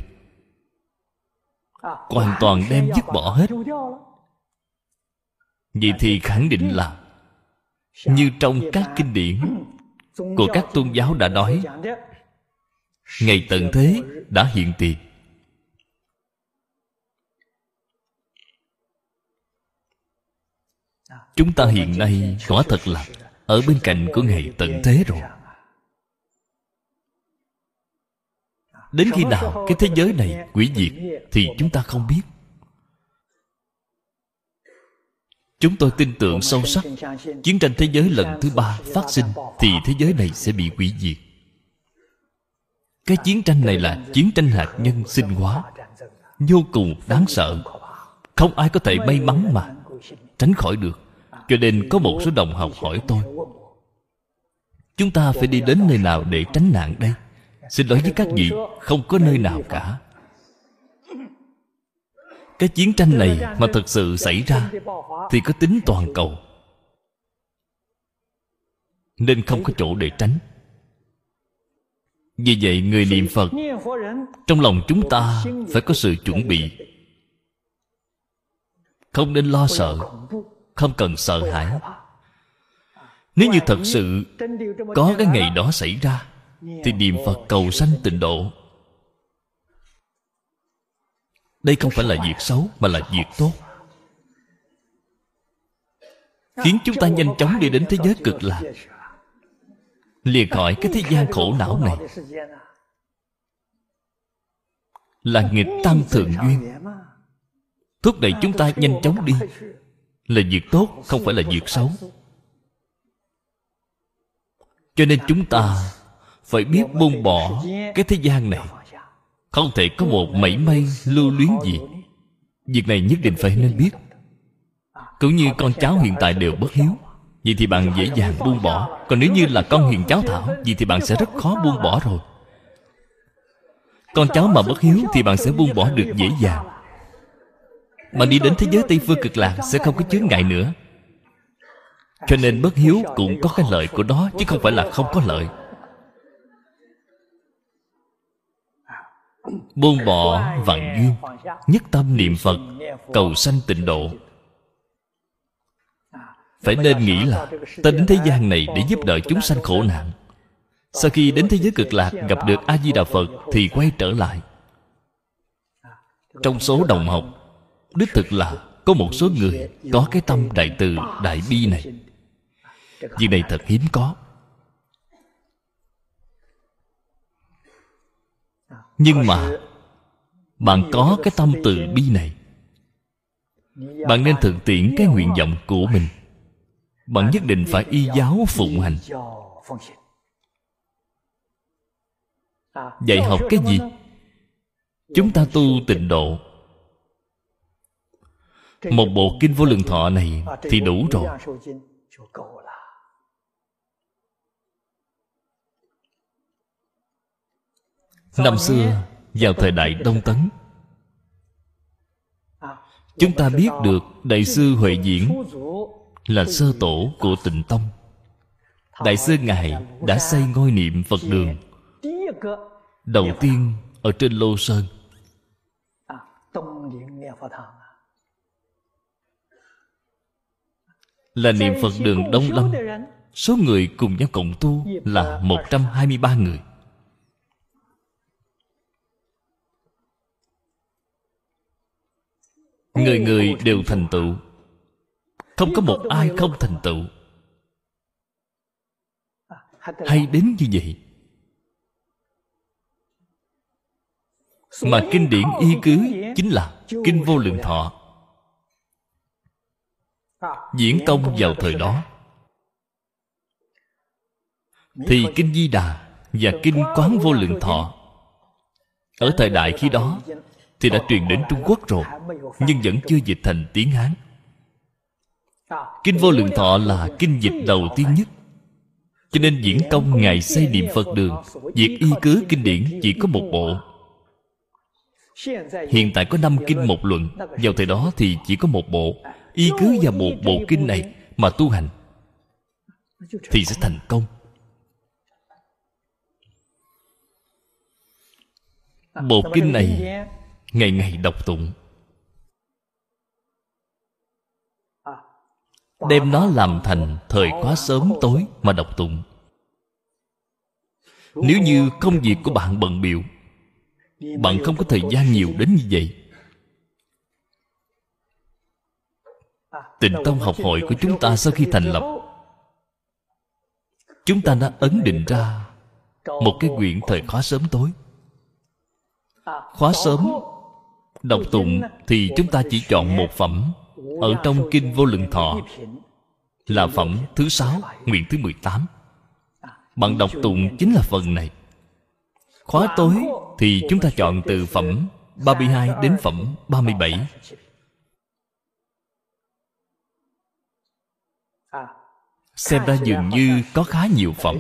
S2: hoàn toàn đem dứt bỏ hết. vậy thì khẳng định là như trong các kinh điển của các tôn giáo đã nói ngày tận thế đã hiện tiền. Chúng ta hiện nay quả thật là ở bên cạnh của ngày tận thế rồi đến khi nào cái thế giới này quỷ diệt thì chúng ta không biết. Chúng tôi tin tưởng sâu sắc, chiến tranh thế giới lần thứ ba phát sinh thì thế giới này sẽ bị hủy diệt. Cái chiến tranh này là chiến tranh hạt nhân sinh hóa, vô cùng đáng sợ. Không ai có thể may mắn mà tránh khỏi được, cho nên có một số đồng học hỏi tôi, chúng ta phải đi đến nơi nào để tránh nạn đây? Xin lỗi với các vị, không có nơi nào cả. Cái chiến tranh này mà thật sự xảy ra thì có tính toàn cầu. Nên không có chỗ để tránh. Vì vậy, người niệm phật, trong lòng chúng ta phải có sự chuẩn bị. Không nên lo sợ, không cần sợ hãi. Nếu như thật sự có cái ngày đó xảy ra thì niệm phật cầu sanh tịnh độ. Đây không phải là việc xấu, mà là việc tốt. Khiến chúng ta nhanh chóng đi đến thế giới cực lạc. Liền khỏi cái thế gian khổ não này. Là nghịch tăng thượng duyên. Thúc đẩy chúng ta nhanh chóng đi. Là việc tốt, không phải là việc xấu. Cho nên chúng ta phải biết buông bỏ cái thế gian này. Không thể có một mảy may lưu luyến gì. Việc này nhất định phải nên biết. Cũng như con cháu hiện tại đều bất hiếu vậy thì bạn dễ dàng buông bỏ. Còn nếu như là con hiền cháu thảo vậy thì bạn sẽ rất khó buông bỏ rồi. Con cháu mà bất hiếu thì bạn sẽ buông bỏ được dễ dàng. Mà đi đến thế giới tây phương cực lạc sẽ không có chướng ngại nữa. Cho nên bất hiếu cũng có cái lợi của nó chứ không phải là không có lợi. Buông bỏ vạn duyên, nhất tâm niệm phật, cầu sanh tịnh độ. Phải nên nghĩ là ta đến thế gian này để giúp đỡ chúng sanh khổ nạn. Sau khi đến thế giới cực lạc, gặp được a di đà phật thì quay trở lại. Trong số đồng học, đích thực là có một số người có cái tâm đại từ, đại bi này. Việc này thật hiếm có. Nhưng mà, bạn có cái tâm từ bi này. Bạn nên thực tiễn cái nguyện vọng của mình. Bạn nhất định phải y giáo phụng hành. Dạy học cái gì? Chúng ta tu tịnh độ. Một bộ kinh vô lượng thọ này thì đủ rồi. Năm xưa, vào thời đại đông tấn, chúng ta biết được đại sư huệ diễn là sơ tổ của tịnh tông. Đại sư ngài đã xây ngôi niệm phật đường đầu tiên ở trên lô sơn. Là niệm phật đường đông lâm, số người cùng nhau cộng tu là 123 người. Người người đều thành tựu. Không có một ai không thành tựu. Hay đến như vậy? Mà kinh điển y cứ chính là kinh vô lượng thọ. Diễn công vào thời đó thì kinh di đà và kinh quán vô lượng thọ ở thời đại khi đó thì đã truyền đến trung quốc rồi, nhưng vẫn chưa dịch thành tiếng hán. Kinh vô lượng thọ là kinh dịch đầu tiên nhất. Cho nên diễn công ngày xây niệm phật đường, việc y cứ kinh điển chỉ có một bộ. Hiện tại có năm kinh một luận, vào thời đó thì chỉ có một bộ. Y cứ vào một bộ kinh này mà tu hành, thì sẽ thành công. Bộ kinh này ngày ngày đọc tụng. Đem nó làm thành thời quá sớm tối mà đọc tụng. Nếu như công việc của bạn bận biệu bạn không có thời gian nhiều đến như vậy. Tịnh tông học hội của chúng ta sau khi thành lập, chúng ta đã ấn định ra một cái quyển thời khóa sớm tối. Khóa sớm đọc tụng thì chúng ta chỉ chọn một phẩm. Ở trong kinh vô lượng thọ là phẩm thứ sáu, nguyện thứ mười tám. Bạn đọc tụng chính là phần này. Khóa tối thì chúng ta chọn từ phẩm 32 đến phẩm 37 Xem ra dường như có khá nhiều phẩm.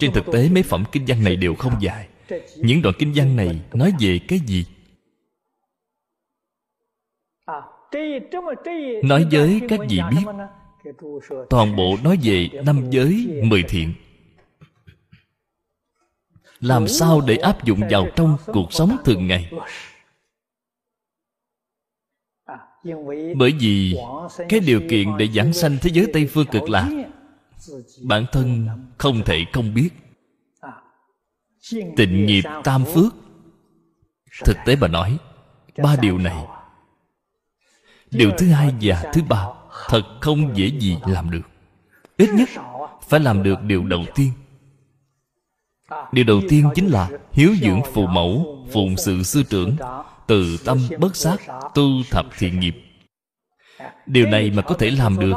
S2: Trên thực tế, mấy phẩm kinh văn này đều không dài. Những đoạn kinh văn này nói về cái gì? Nói với các vị biết Toàn bộ nói về năm giới mười thiện. Làm sao để áp dụng vào trong cuộc sống thường ngày? bởi vì cái điều kiện để giảng sanh thế giới tây phương cực lạc bản thân không thể không biết. Tịnh nghiệp tam phước thực tế mà nói ba điều này điều thứ hai và thứ ba thật không dễ gì làm được. Ít nhất phải làm được điều đầu tiên. Điều đầu tiên chính là hiếu dưỡng phụ mẫu, phụng sự sư trưởng, từ tâm bất sát tu thập thiện nghiệp. Điều này mà có thể làm được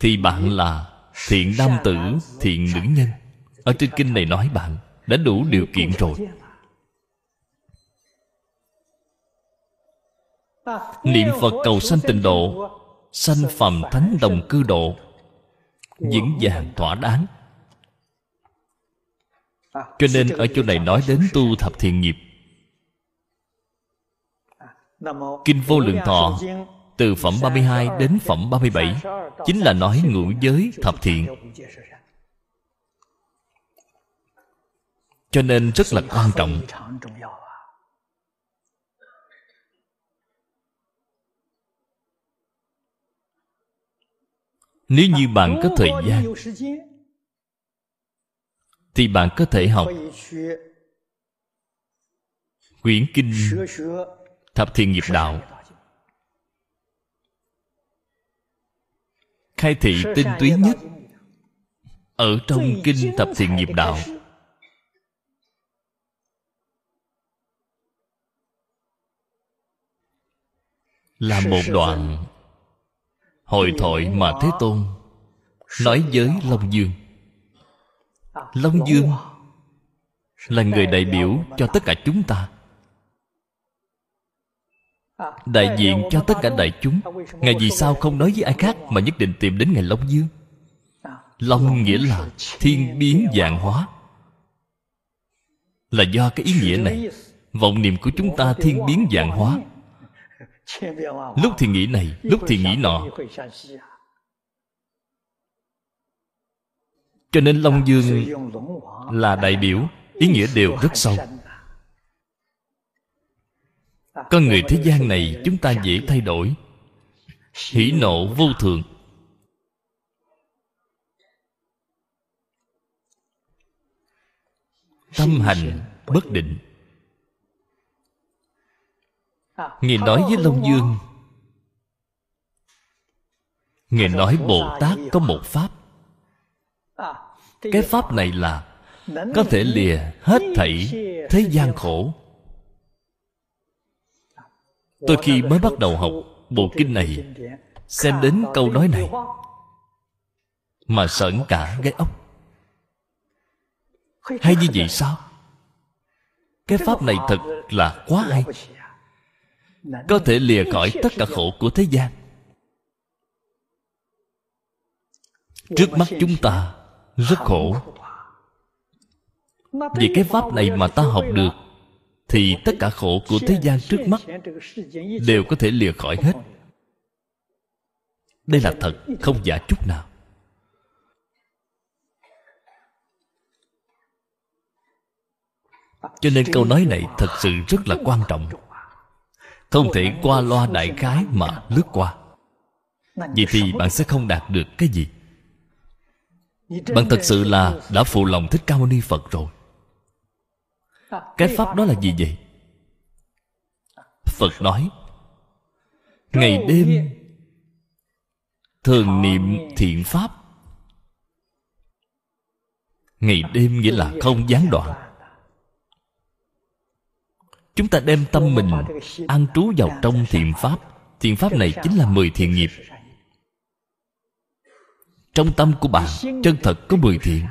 S2: thì bạn là thiện nam tử, thiện nữ nhân. Ở trên kinh này nói bạn đã đủ điều kiện rồi. Niệm phật cầu sanh tịnh độ sanh phàm thánh đồng cư độ vững vàng thỏa đáng cho nên ở chỗ này nói đến tu thập thiện nghiệp Kinh Vô Lượng Thọ Từ phẩm 32 đến phẩm 37 Chính là nói ngũ giới thập thiện Cho nên rất là quan trọng Nếu như bạn có thời gian Thì bạn có thể học quyển kinh thập thiện nghiệp đạo. Khai thị tinh túy nhất ở trong kinh thập thiện nghiệp đạo. là một đoạn hội thoại mà thế tôn nói với long dương. Long dương là người đại biểu cho tất cả chúng ta. Đại diện cho tất cả đại chúng, ngài vì sao không nói với ai khác mà nhất định tìm đến ngài long dương? Long nghĩa là thiên biến dạng hóa. Là do cái ý nghĩa này, vọng niệm của chúng ta thiên biến dạng hóa lúc thì nghĩ này lúc thì nghĩ nọ。cho nên long dương là đại biểu ý nghĩa đều rất sâu. con người thế gian này chúng ta dễ thay đổi. Hỷ nộ vô thường. Tâm hành bất định Ngài nói với Long Dương. Ngài nói Bồ Tát có một Pháp. Cái Pháp này là Có thể lìa hết thảy Thế gian khổ. Tôi khi mới bắt đầu học Bộ kinh này Xem đến câu nói này. Mà sợn cả gai ốc. Hay như vậy sao? Cái pháp này thật là quá hay có thể lìa khỏi tất cả khổ của thế gian. Trước mắt chúng ta rất khổ. vì cái pháp này mà ta học được thì tất cả khổ của thế gian trước mắt đều có thể lìa khỏi hết. đây là thật không giả chút nào. Cho nên câu nói này thật sự rất là quan trọng không thể qua loa đại khái mà lướt qua. Vậy thì bạn sẽ không đạt được cái gì. Bạn thật sự là đã phụ lòng thích ca mâu ni phật rồi. Cái pháp đó là gì vậy? Phật nói, ngày đêm, thường niệm thiện pháp. Ngày đêm nghĩa là không gián đoạn. Chúng ta đem tâm mình an trú vào trong thiện pháp. Thiện pháp này chính là mười thiện nghiệp. Trong tâm của bạn, chân thật có mười thiện.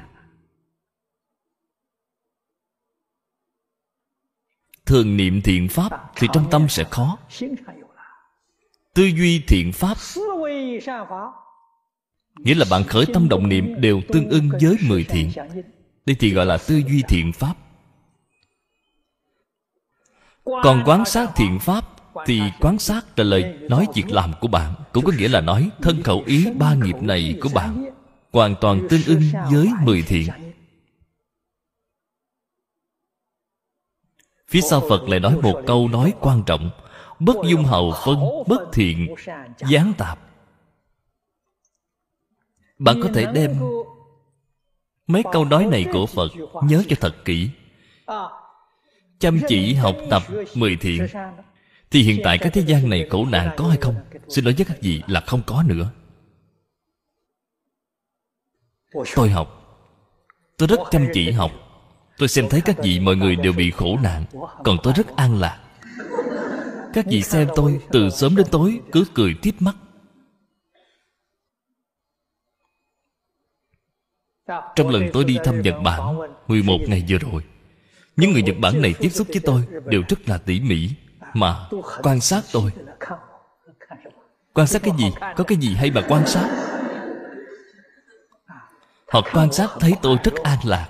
S2: Thường niệm thiện pháp Thì trong tâm sẽ khó. Tư duy thiện pháp Nghĩa là bạn khởi tâm động niệm Đều tương ưng với mười thiện. Đây thì gọi là tư duy thiện pháp còn quán sát thiện pháp thì quán sát là lời nói việc làm của bạn, cũng có nghĩa là nói thân khẩu ý ba nghiệp này của bạn, hoàn toàn tương ưng với mười thiện. Phía sau phật lại nói một câu nói quan trọng, bất dung hầu phân, bất thiện, gián tạp. Bạn có thể đem mấy câu nói này của phật nhớ cho thật kỹ chăm chỉ học tập mười thiện. Thì hiện tại cái thế gian này khổ nạn có hay không? Xin nói với các vị là không có nữa. Tôi học. Tôi rất chăm chỉ học. Tôi xem thấy các vị mọi người đều bị khổ nạn. Còn tôi rất an lạc. Các vị xem tôi từ sớm đến tối cứ cười tiếp mắt. Trong lần tôi đi thăm nhật bản 11 ngày vừa rồi những người nhật bản này tiếp xúc với tôi đều rất là tỉ mỉ. Mà quan sát tôi. Quan sát cái gì? Có cái gì hay mà quan sát? Họ quan sát thấy tôi rất an lạc.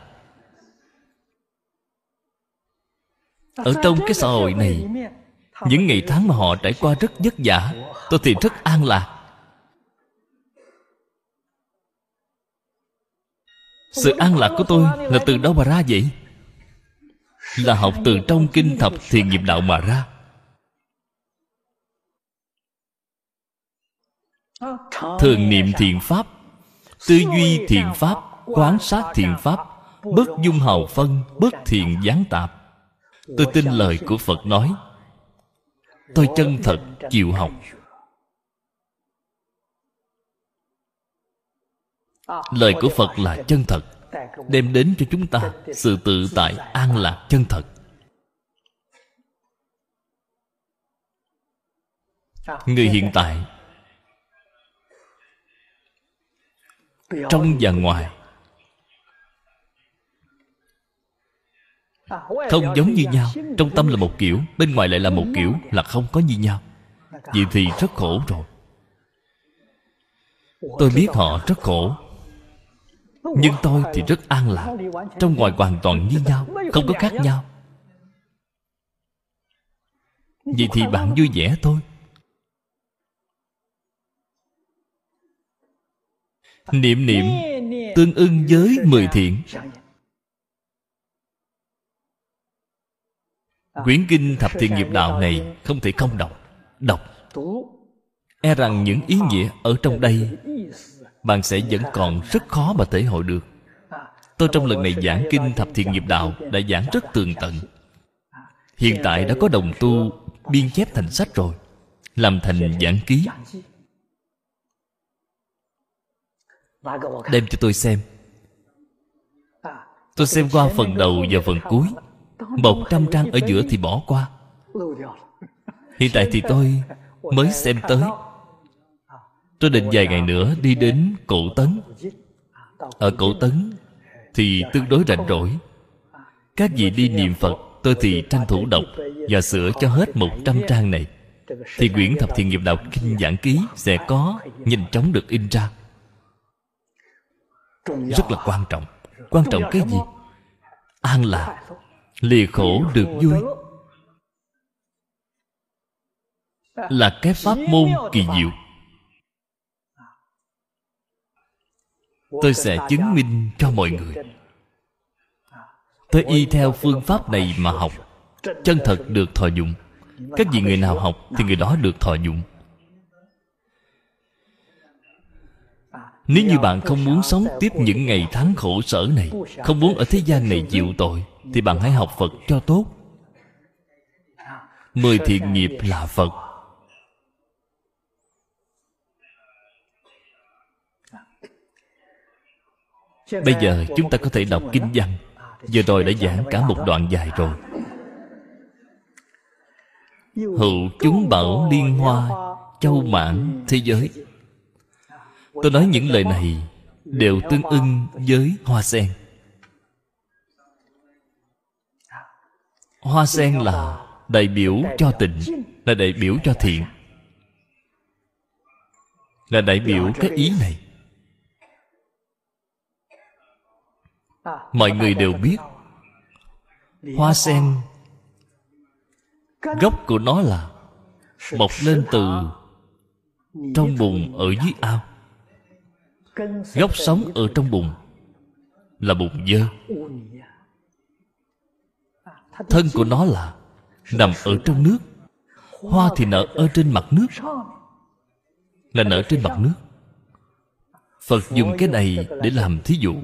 S2: Ở trong cái xã hội này, những ngày tháng mà họ trải qua rất vất vả, tôi thì rất an lạc. Sự an lạc của tôi là từ đâu mà ra vậy? Là học từ trong kinh thập thiền nghiệp đạo mà ra. Thường niệm thiện pháp, tư duy thiện pháp, quán sát thiện pháp, bất dung hào phân, bất thiện gián tạp. Tôi tin lời của phật nói, tôi chân thật chịu học. Lời của phật là chân thật đem đến cho chúng ta sự tự tại an lạc chân thật. Người hiện tại, trong và ngoài, không giống như nhau. Trong tâm là một kiểu, bên ngoài lại là một kiểu là không có như nhau. Vậy thì rất khổ rồi. Tôi biết họ rất khổ nhưng tôi thì rất an lạc. Trong ngoài hoàn toàn như nhau, không có khác nhau. Vậy thì bạn vui vẻ thôi. Niệm niệm tương ưng với mười thiện. Quyển kinh thập thiện nghiệp đạo này không thể không đọc. Đọc. E rằng những ý nghĩa ở trong đây bạn sẽ vẫn còn rất khó mà thể hội được. Tôi trong lần này giảng kinh thập thiện nghiệp đạo đã giảng rất tường tận. Hiện tại đã có đồng tu, biên chép thành sách rồi, làm thành giảng ký. Đem cho tôi xem. Tôi xem qua phần đầu và phần cuối. Một trăm trang ở giữa thì bỏ qua. Hiện tại thì tôi mới xem tới tôi định vài ngày nữa đi đến cổ tấn. Ở cổ tấn thì tương đối rảnh rỗi. Các vị đi niệm phật, tôi thì tranh thủ đọc và sửa cho hết một trăm trang này. Thì quyển thập thiện nghiệp đạo kinh giảng ký sẽ có nhanh chóng được in ra. Rất là quan trọng. Quan trọng cái gì? An lạc. Lìa khổ được vui. Là cái pháp môn kỳ diệu. Tôi sẽ chứng minh cho mọi người. Tôi y theo phương pháp này mà học. Chân thật được thọ dụng. Các vị người nào học thì người đó được thọ dụng. Nếu như bạn không muốn sống tiếp những ngày tháng khổ sở này, không muốn ở thế gian này chịu tội, thì bạn hãy học phật cho tốt. Mười thiện nghiệp là phật. Bây giờ chúng ta có thể đọc kinh văn. Vừa rồi đã giảng cả một đoạn dài rồi. Hữu chúng bảo liên hoa, châu mãn thế giới. Tôi nói những lời này đều tương ưng với hoa sen. Hoa sen là đại biểu cho tịnh, là đại biểu cho thiện. Là đại biểu cái ý này. Mọi người đều biết. Hoa sen gốc của nó là mọc lên từ trong bùn ở dưới ao. Gốc sống ở trong bùn là bùn dơ. Thân của nó là nằm ở trong nước. Hoa thì nở ở trên mặt nước là nở trên mặt nước. Phật dùng cái này để làm thí dụ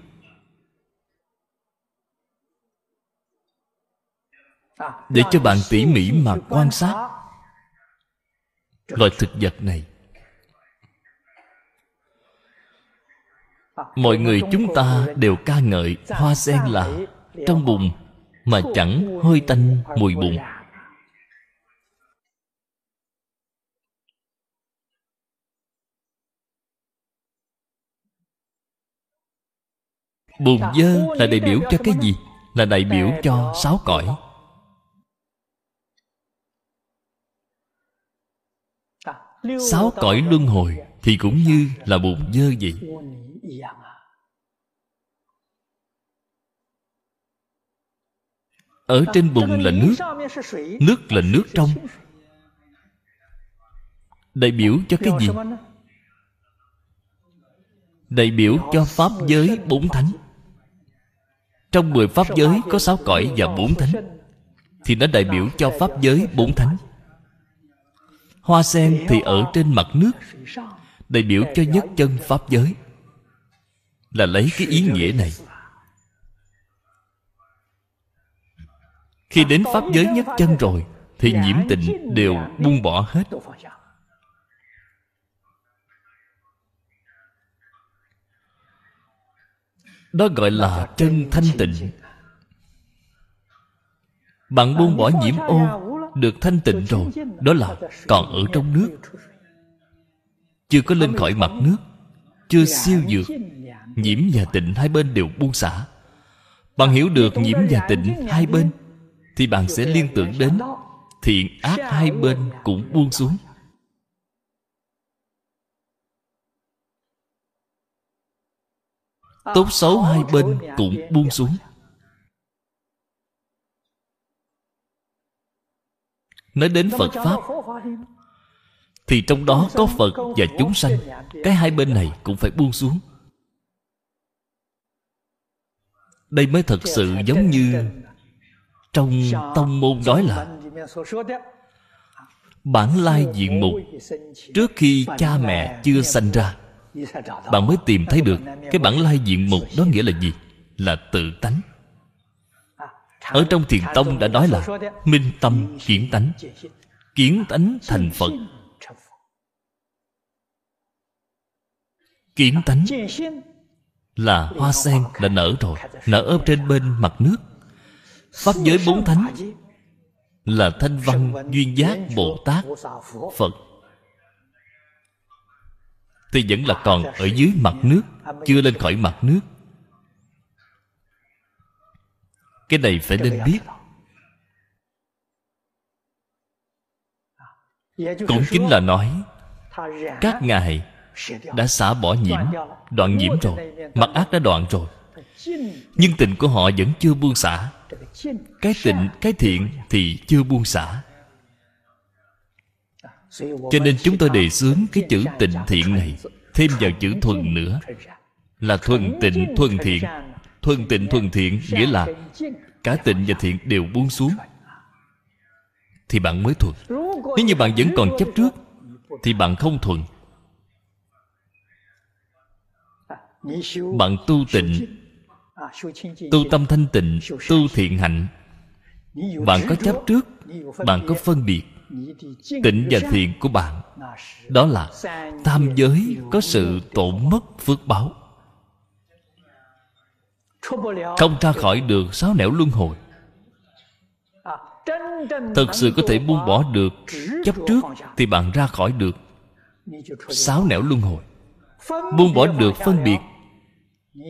S2: để cho bạn tỉ mỉ mà quan sát loài thực vật này. Mọi người chúng ta đều ca ngợi hoa sen là trong bùn mà chẳng hơi tanh mùi bùn bùn dơ là đại biểu cho cái gì? Là đại biểu cho sáu cõi. Sáu cõi luân hồi thì cũng như là bùn dơ vậy ở trên bùn là nước nước là nước trong. Đại biểu cho cái gì? Đại biểu cho pháp giới bốn thánh. Trong mười pháp giới có sáu cõi và bốn thánh, thì nó đại biểu cho pháp giới bốn thánh hoa sen thì ở trên mặt nước, đại biểu cho nhất chân pháp giới. Là lấy cái ý nghĩa này. Khi đến pháp giới nhất chân rồi, thì nhiễm tịnh đều buông bỏ hết. Đó gọi là chân thanh tịnh. Bạn buông bỏ nhiễm ô được thanh tịnh rồi, đó là còn ở trong nước. Chưa có lên khỏi mặt nước, chưa siêu dược, nhiễm và tịnh hai bên đều buông xả. Bạn hiểu được nhiễm và tịnh hai bên, thì bạn sẽ liên tưởng đến thiện ác hai bên cũng buông xuống. Tốt xấu hai bên cũng buông xuống. Nói đến phật pháp, thì trong đó có phật và chúng sanh. Cái hai bên này cũng phải buông xuống. Đây mới thật sự giống như trong tông môn nói là, bản lai diện mục trước khi cha mẹ chưa sanh ra. Bạn mới tìm thấy được cái bản lai diện mục đó nghĩa là gì? Là tự tánh ở trong thiền tông đã nói là minh tâm kiến tánh kiến tánh thành phật. Kiến tánh là hoa sen đã nở rồi, nở ở trên bên mặt nước. Pháp giới bốn thánh là thanh văn duyên giác bồ tát phật. Thì vẫn là còn ở dưới mặt nước, chưa lên khỏi mặt nước. Cái này phải nên biết. cũng chính là nói các ngài đã xả bỏ nhiễm đoạn nhiễm rồi mặt ác đã đoạn rồi. nhưng tình của họ vẫn chưa buông xả. Cái tịnh cái thiện thì chưa buông xả. Cho nên chúng tôi đề xướng cái chữ tịnh thiện này thêm vào chữ thuần nữa. là thuần tịnh thuần thiện thuần tịnh thuần thiện, nghĩa là cả tịnh và thiện đều buông xuống. Thì bạn mới thuần. Nếu như bạn vẫn còn chấp trước, thì bạn không thuần. Bạn tu tịnh, tu tâm thanh tịnh, tu thiện hạnh. Bạn có chấp trước, bạn có phân biệt tịnh và thiện của bạn. Đó là tam giới có sự tổn mất phước báo không ra khỏi được sáu nẻo luân hồi. Thật sự có thể buông bỏ được chấp trước thì bạn ra khỏi được. Sáu nẻo luân hồi. Buông bỏ được phân biệt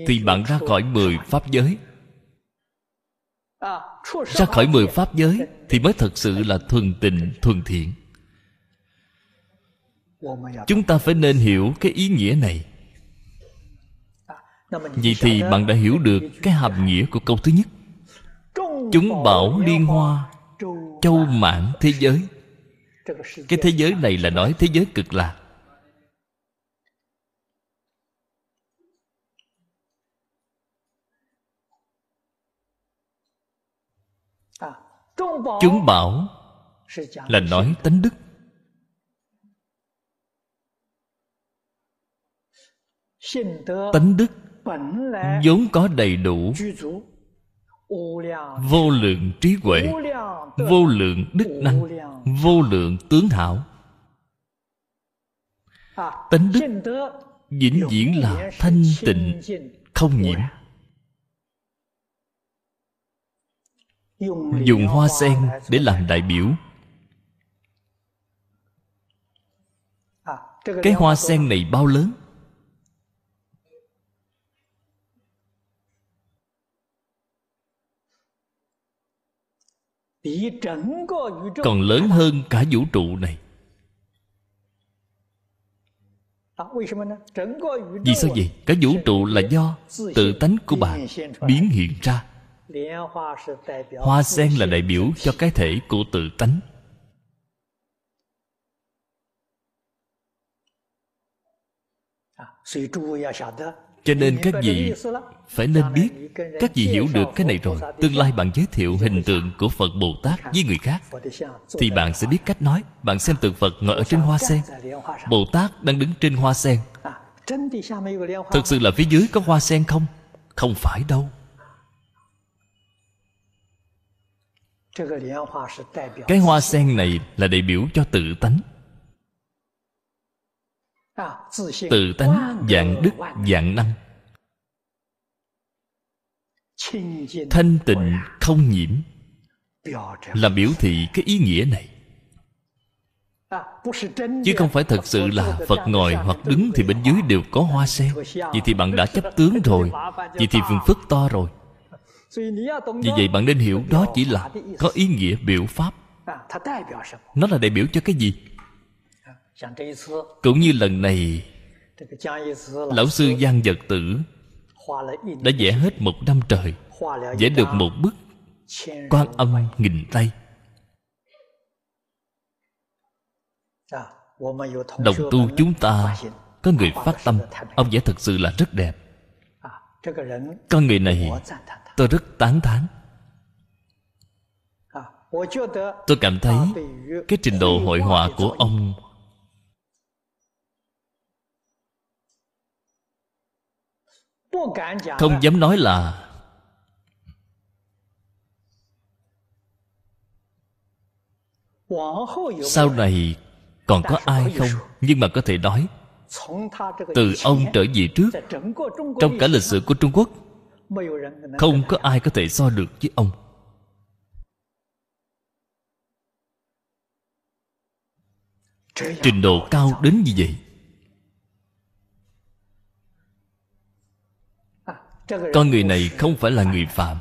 S2: thì bạn ra khỏi mười pháp giới. Ra khỏi mười pháp giới thì mới thật sự là thuần tịnh thuần thiện. Chúng ta phải nên hiểu cái ý nghĩa này vậy thì bạn đã hiểu được cái hàm nghĩa của câu thứ nhất. Chúng bảo liên hoa châu mãn thế giới. Cái thế giới này là nói thế giới cực lạc. Chúng bảo là nói tánh đức. Tánh đức vốn có đầy đủ vô lượng trí huệ vô lượng đức năng vô lượng tướng hảo. Tánh đức vĩnh viễn là thanh tịnh không nhiễm. dùng hoa sen để làm đại biểu. Cái hoa sen này bao lớn còn lớn hơn cả vũ trụ này. Vì sao vậy? Cả vũ trụ là do tự tánh của bạn biến hiện ra. Hoa sen là đại biểu cho cái thể của tự tánh cho nên các vị phải nên biết, các vị hiểu được cái này rồi. Tương lai bạn giới thiệu hình tượng của phật bồ tát với người khác, thì bạn sẽ biết cách nói. Bạn xem tượng phật ngồi ở trên hoa sen. Bồ tát đang đứng trên hoa sen. Thực sự là phía dưới có hoa sen không? Không phải đâu. Cái hoa sen này là đại biểu cho tự tánh tự tánh dạng đức dạng năng. thanh tịnh không nhiễm. Là biểu thị cái ý nghĩa này. Chứ không phải thật sự là phật ngồi hoặc đứng thì bên dưới đều có hoa sen. Vậy thì bạn đã chấp tướng rồi. Vậy thì phương phức to rồi. Vì vậy bạn nên hiểu đó chỉ là có ý nghĩa biểu pháp. Nó là đại biểu cho cái gì cũng như lần này lão sư giang vật tử đã vẽ hết một năm trời vẽ được một bức quan âm nghìn tay. Đồng tu chúng ta có người phát tâm ông vẽ thật sự là rất đẹp. Con người này tôi rất tán thán. Tôi cảm thấy cái trình độ hội họa của ông không dám nói là sau này còn có ai không? Nhưng mà có thể nói, từ ông trở về trước, trong cả lịch sử của trung quốc, không có ai có thể so được với ông. Trình độ cao đến như vậy con người này không phải là người phạm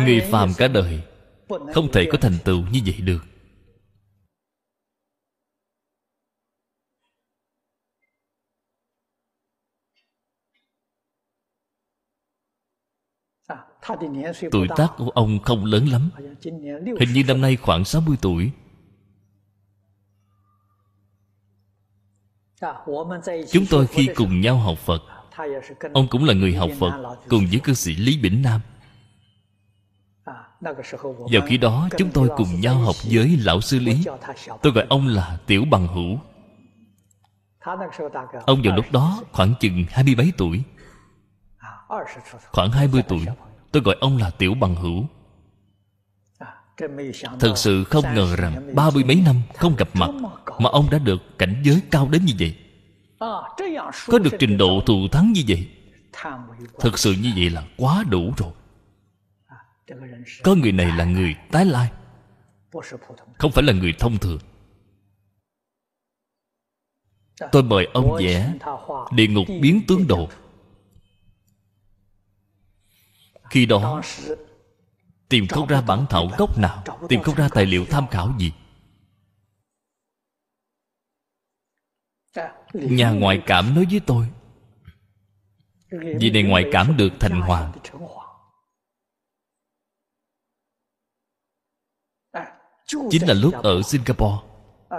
S2: người phàm cả đời không thể có thành tựu như vậy được. Tuổi tác của ông không lớn lắm. Hình như năm nay khoảng 60 tuổi. Chúng tôi khi cùng nhau học Phật Ông cũng là người học Phật, Cùng với cư sĩ Lý Bỉnh Nam. Vào khi đó, chúng tôi cùng nhau học với Lão Sư Lý. Tôi gọi ông là Tiểu Bằng Hữu. Ông vào lúc đó khoảng chừng hai mươi bảy tuổi. Khoảng hai mươi tuổi, Tôi gọi ông là Tiểu Bằng Hữu. Thật sự không ngờ rằng Ba mươi mấy năm không gặp mặt Mà ông đã được cảnh giới cao đến như vậy. Có được trình độ thù thắng như vậy Thật sự như vậy là quá đủ rồi. Có người này là người tái lai, Không phải là người thông thường. Tôi mời ông vẽ Địa ngục biến tướng đồ. Khi đó, tìm không ra bản thảo gốc nào, tìm không ra tài liệu tham khảo gì. Nhà ngoại cảm nói với tôi, vì này ngoại cảm được thành hoàng. Chính là lúc ở singapore.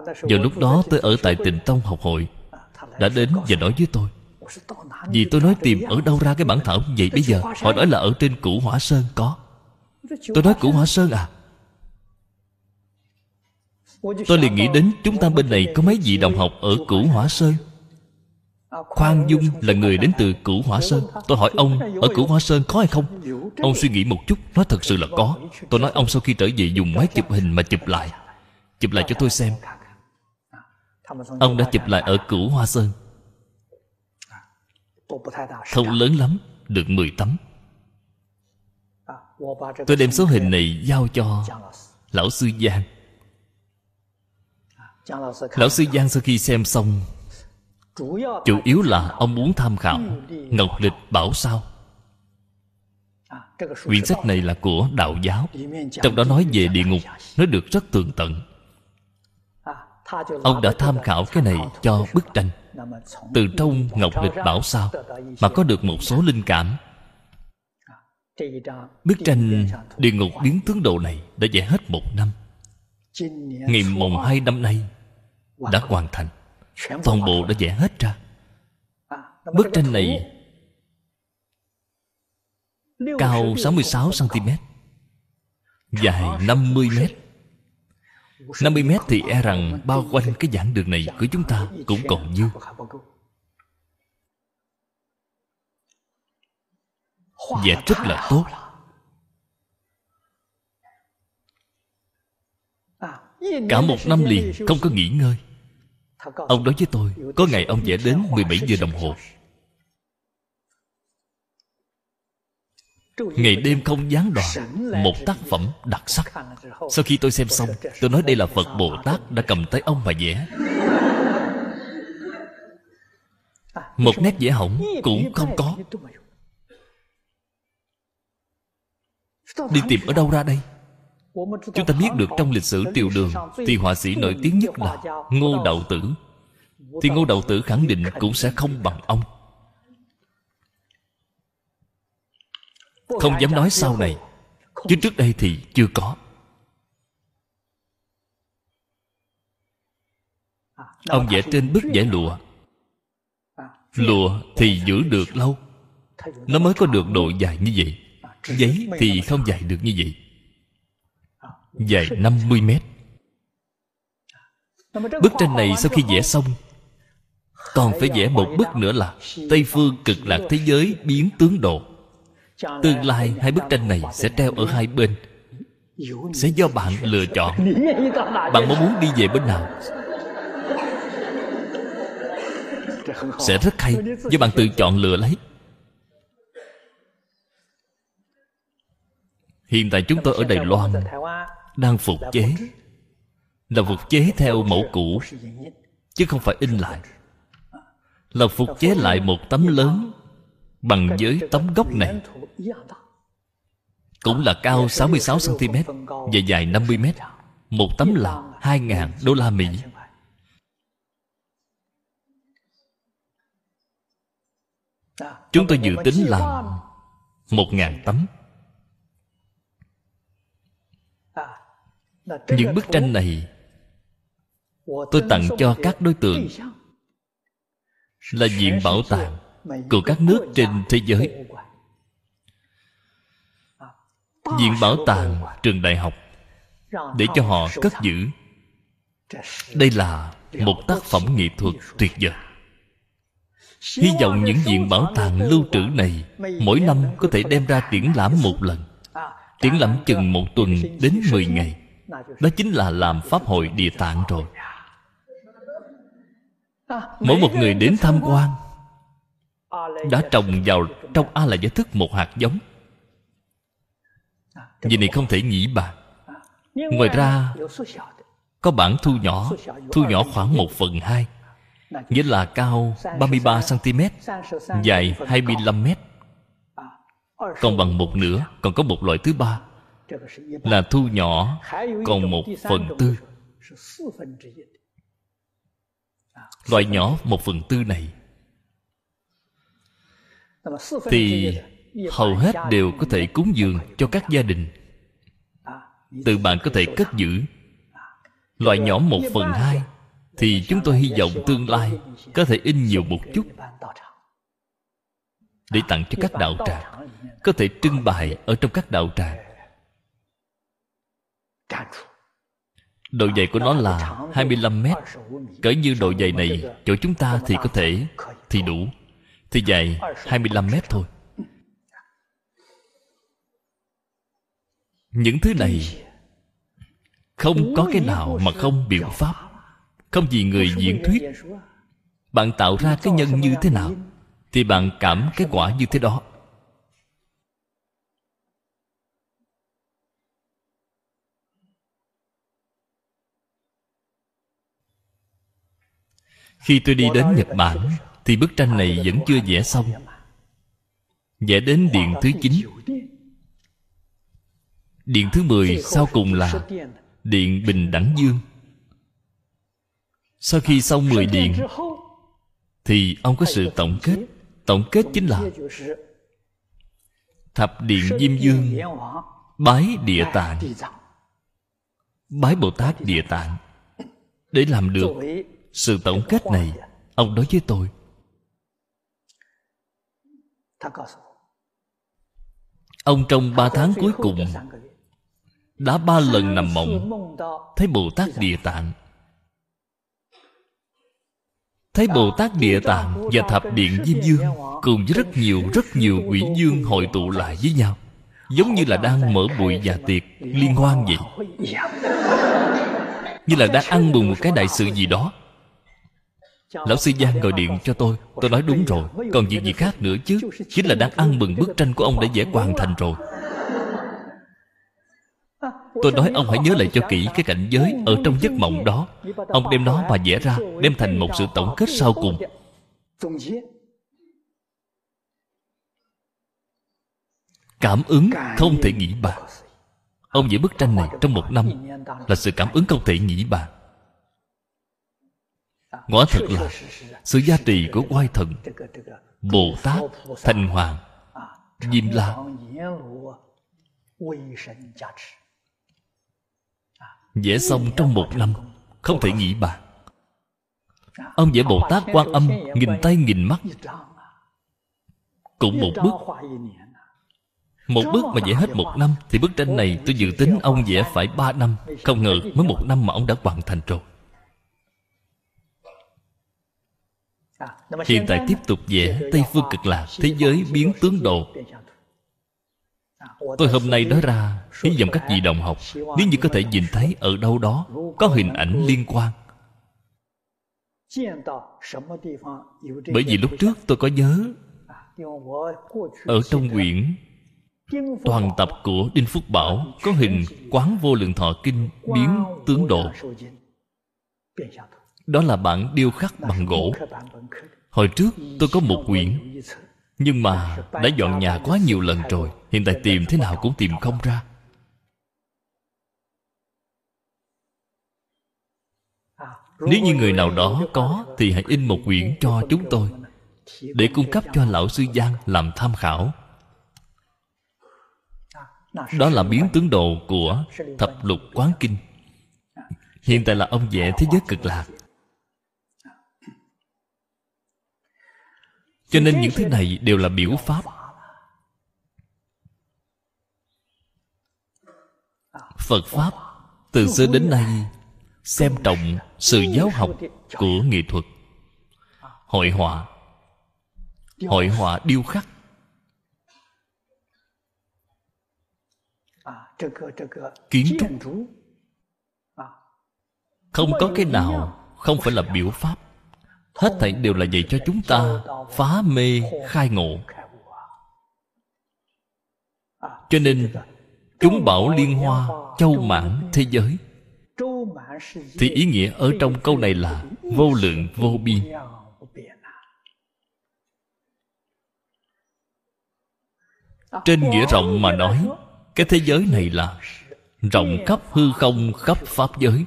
S2: Vào lúc đó tôi ở tại tịnh tông học hội, đã đến và nói với tôi, vì tôi nói tìm ở đâu ra cái bản thảo vậy bây giờ? Họ nói là ở trên cửu hỏa sơn có. Tôi nói, cửu hỏa sơn à? Tôi liền nghĩ đến chúng ta bên này có mấy vị đồng học ở cửu hỏa sơn. Khoan Dung là người đến từ cửu hỏa sơn. Tôi hỏi ông, ở cửu hỏa sơn có hay không? Ông suy nghĩ một chút, Nói, thật sự là có. Tôi nói, ông sau khi trở về dùng máy chụp hình mà chụp lại. Chụp lại cho tôi xem. Ông đã chụp lại ở cửu hoa sơn. Không lớn lắm, Được 10 tấm. Tôi đem số hình này giao cho Lão Sư Giang. Lão Sư Giang sau khi xem xong, Chủ yếu là ông muốn tham khảo Ngọc Lịch Bảo Sao? Quyển sách này là của đạo giáo, Trong đó nói về địa ngục Nói được rất tường tận. Ông đã tham khảo cái này cho bức tranh. Từ trong ngọc lịch bảo sao mà có được một số linh cảm. Bức tranh địa ngục biến tướng độ này đã vẽ hết một năm ngày mùng hai năm nay đã hoàn thành. Toàn bộ đã vẽ hết ra. Bức tranh này cao 66 cm dài 50m 50m thì e rằng bao quanh cái giảng đường này của chúng ta cũng còn dư Vẽ rất là tốt. Cả một năm liền, không có nghỉ ngơi. Ông nói với tôi, Có ngày ông vẽ đến 17 giờ đồng hồ. Ngày đêm không gián đoạn, Một tác phẩm đặc sắc. Sau khi tôi xem xong, Tôi nói đây là Phật Bồ Tát đã cầm tay ông mà vẽ. Một nét vẽ hỏng cũng không có. Đi tìm ở đâu ra đây? Chúng ta biết được trong lịch sử triều đường Thì họa sĩ nổi tiếng nhất là Ngô Đậu Tử. Thì Ngô Đậu Tử khẳng định cũng sẽ không bằng ông. Không dám nói sau này. Chứ trước đây thì chưa có. Ông vẽ trên bức vẽ lụa. Lụa thì giữ được lâu. Nó mới có được độ dài như vậy. Giấy thì không dài được như vậy. Dài 50 mét. Bức tranh này sau khi vẽ xong, Còn phải vẽ một bức nữa là Tây phương cực lạc thế giới biến tướng độ. Tương lai hai bức tranh này sẽ treo ở hai bên. Sẽ do bạn lựa chọn. Bạn mong muốn đi về bên nào? Sẽ rất hay, Do bạn tự chọn lựa lấy. Hiện tại chúng tôi ở Đài Loan. Đang phục chế. Là phục chế theo mẫu cũ Chứ không phải in lại. Là phục chế lại một tấm lớn Bằng với tấm gốc này. Cũng là cao 66cm Và dài 50m Một tấm là 2.000 đô la Mỹ. Chúng tôi dự tính làm Một ngàn tấm Những bức tranh này Tôi tặng cho các đối tượng. Là viện bảo tàng Của các nước trên thế giới. Viện bảo tàng trường đại học Để cho họ cất giữ. Đây là một tác phẩm nghệ thuật tuyệt vời. Hy vọng những viện bảo tàng lưu trữ này Mỗi năm có thể đem ra triển lãm một lần. Triển lãm chừng một tuần đến 10 ngày đó chính là làm Pháp hội Địa Tạng rồi. Mỗi một người đến tham quan, Đã trồng vào trong A là giới thức một hạt giống. Vì này không thể nghĩ bàn Ngoài ra, Có bản thu nhỏ Thu nhỏ khoảng một phần hai, Nghĩa là cao 33cm Dài 25m Còn bằng một nửa, Còn có một loại thứ ba. Là thu nhỏ Còn một phần tư。Loại nhỏ một phần tư này Thì hầu hết đều có thể cúng dường cho các gia đình. Tự bạn có thể cất giữ. Loại nhỏ một phần hai thì chúng tôi hy vọng tương lai có thể in nhiều một chút. để tặng cho các đạo tràng. có thể trưng bày ở trong các đạo tràng độ dày của nó là 25 mét. cỡ như độ dày này chỗ chúng ta thì có thể thì đủ. Thì dài 25 mét thôi. Những thứ này không có cái nào mà không biện pháp. Không vì người diễn thuyết. Bạn tạo ra cái nhân như thế nào thì bạn cảm cái quả như thế đó khi tôi đi đến nhật bản thì bức tranh này vẫn chưa vẽ xong. vẽ đến điện thứ 9 điện thứ 10 sau cùng là điện bình đẳng dương. Sau khi xong 10 điện Thì ông có sự tổng kết. Tổng kết chính là Thập điện Diêm Dương Bái địa tạng. Bái Bồ Tát địa tạng. Để làm được sự tổng kết này, Ông nói với tôi. Ông trong ba tháng cuối cùng, Đã ba lần nằm mộng, Thấy Bồ Tát Địa Tạng. Thấy Bồ Tát Địa Tạng và Thập Điện Diêm Dương Cùng với rất nhiều rất nhiều quỷ dương hội tụ lại với nhau, Giống như là đang mở bụi và dạ tiệc liên hoan vậy. Như là đang ăn mừng một cái đại sự gì đó. Lão sư Giang gọi điện cho tôi. Tôi nói đúng rồi. Còn việc gì khác nữa chứ? Chính là đang ăn mừng bức tranh của ông đã vẽ hoàn thành rồi. Tôi nói ông hãy nhớ lại cho kỹ cái cảnh giới Ở trong giấc mộng đó. Ông đem nó mà vẽ ra, Đem thành một sự tổng kết sau cùng. Cảm ứng không thể nghĩ bàn Ông vẽ bức tranh này trong một năm Là sự cảm ứng không thể nghĩ bàn Quả thật là, Sự gia trì của oai thần Bồ Tát Thành Hoàng, Diêm La. Vẽ xong trong một năm, Không thể nghĩ bàn. Ông vẽ Bồ Tát quan âm, Nghìn tay nghìn mắt. Cũng một bức Một bức mà vẽ hết một năm, Thì bức tranh này tôi dự tính ông vẽ phải ba năm. Không ngờ mới một năm mà ông đã hoàn thành rồi. Hiện tại tiếp tục vẽ Tây Phương cực lạc, Thế giới biến tướng độ. Tôi hôm nay nói ra Hy vọng các vị đồng học, Nếu như có thể nhìn thấy ở đâu đó Có hình ảnh liên quan. Bởi vì lúc trước tôi có nhớ, Ở trong quyển Toàn tập của Đinh Phúc Bảo Có hình quán vô lượng thọ kinh Biến tướng độ. Đó là bản điêu khắc bằng gỗ. Hồi trước tôi có một quyển, Nhưng mà đã dọn nhà quá nhiều lần rồi, Hiện tại tìm thế nào cũng tìm không ra. Nếu như người nào đó có Thì hãy in một quyển cho chúng tôi, Để cung cấp cho Lão Sư Giang làm tham khảo. Đó là biến tướng đồ của Thập lục quán kinh. Hiện tại là ông vẽ thế giới cực lạc. Cho nên những thứ này đều là biểu pháp. Phật Pháp Từ xưa đến nay Xem trọng sự giáo học của nghệ thuật. Hội họa. Hội họa điêu khắc. Kiến trúc. Không có cái nào Không phải là biểu pháp Hết thảy đều là dạy cho chúng ta Phá mê, khai ngộ. Cho nên, Chúng bảo liên hoa, Châu mãn thế giới. Thì ý nghĩa ở trong câu này là Vô lượng, vô biên. Trên nghĩa rộng mà nói, Cái thế giới này là Rộng khắp hư không, khắp pháp giới.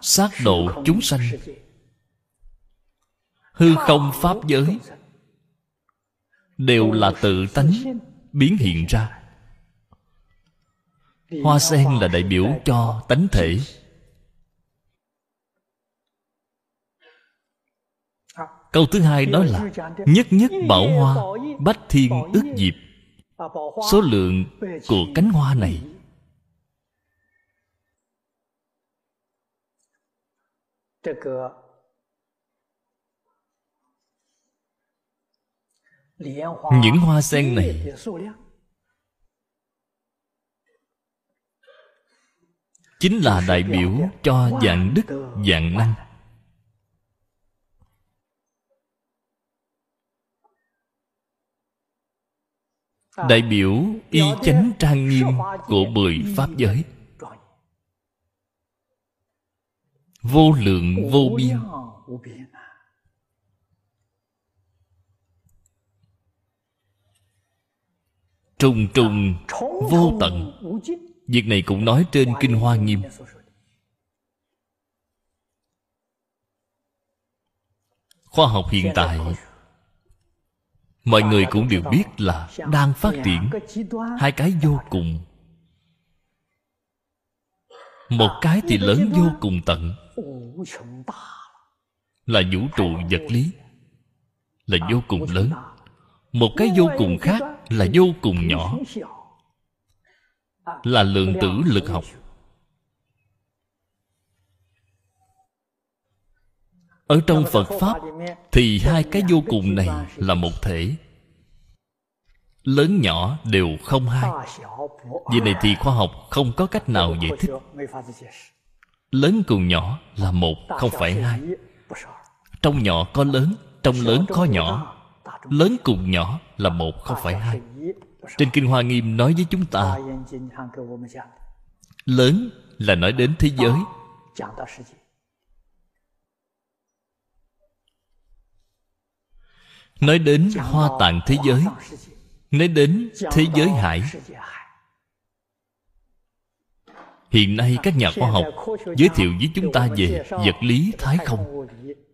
S2: Sát độ chúng sanh. hư không pháp giới đều là tự tánh biến hiện ra. Hoa sen là đại biểu cho tánh thể. Câu thứ hai đó là nhất nhất bảo hoa bách thiên ước diệp. số lượng của cánh hoa này những hoa sen này chính là đại biểu cho dạng đức dạng năng. Đại biểu y chánh trang nghiêm của mười pháp giới vô lượng vô biên. trùng trùng vô tận. Việc này cũng nói trên kinh hoa nghiêm. khoa học hiện tại. mọi người cũng đều biết là đang phát triển hai cái vô cùng. Một cái thì lớn vô cùng tận là vũ trụ vật lý. Là vô cùng lớn. Một cái vô cùng khác là vô cùng nhỏ. Là lượng tử lực học. Ở trong phật pháp thì hai cái vô cùng này là một thể. Lớn nhỏ đều không hai. Vì này thì khoa học không có cách nào giải thích lớn cùng nhỏ là một không phải hai. Trong nhỏ có lớn trong lớn có nhỏ. lớn cùng nhỏ là một không phải hai. trên kinh hoa nghiêm nói với chúng ta lớn là nói đến thế giới. nói đến hoa tạng thế giới. nói đến thế giới hải hiện nay các nhà khoa học giới thiệu với chúng ta về vật lý thái không,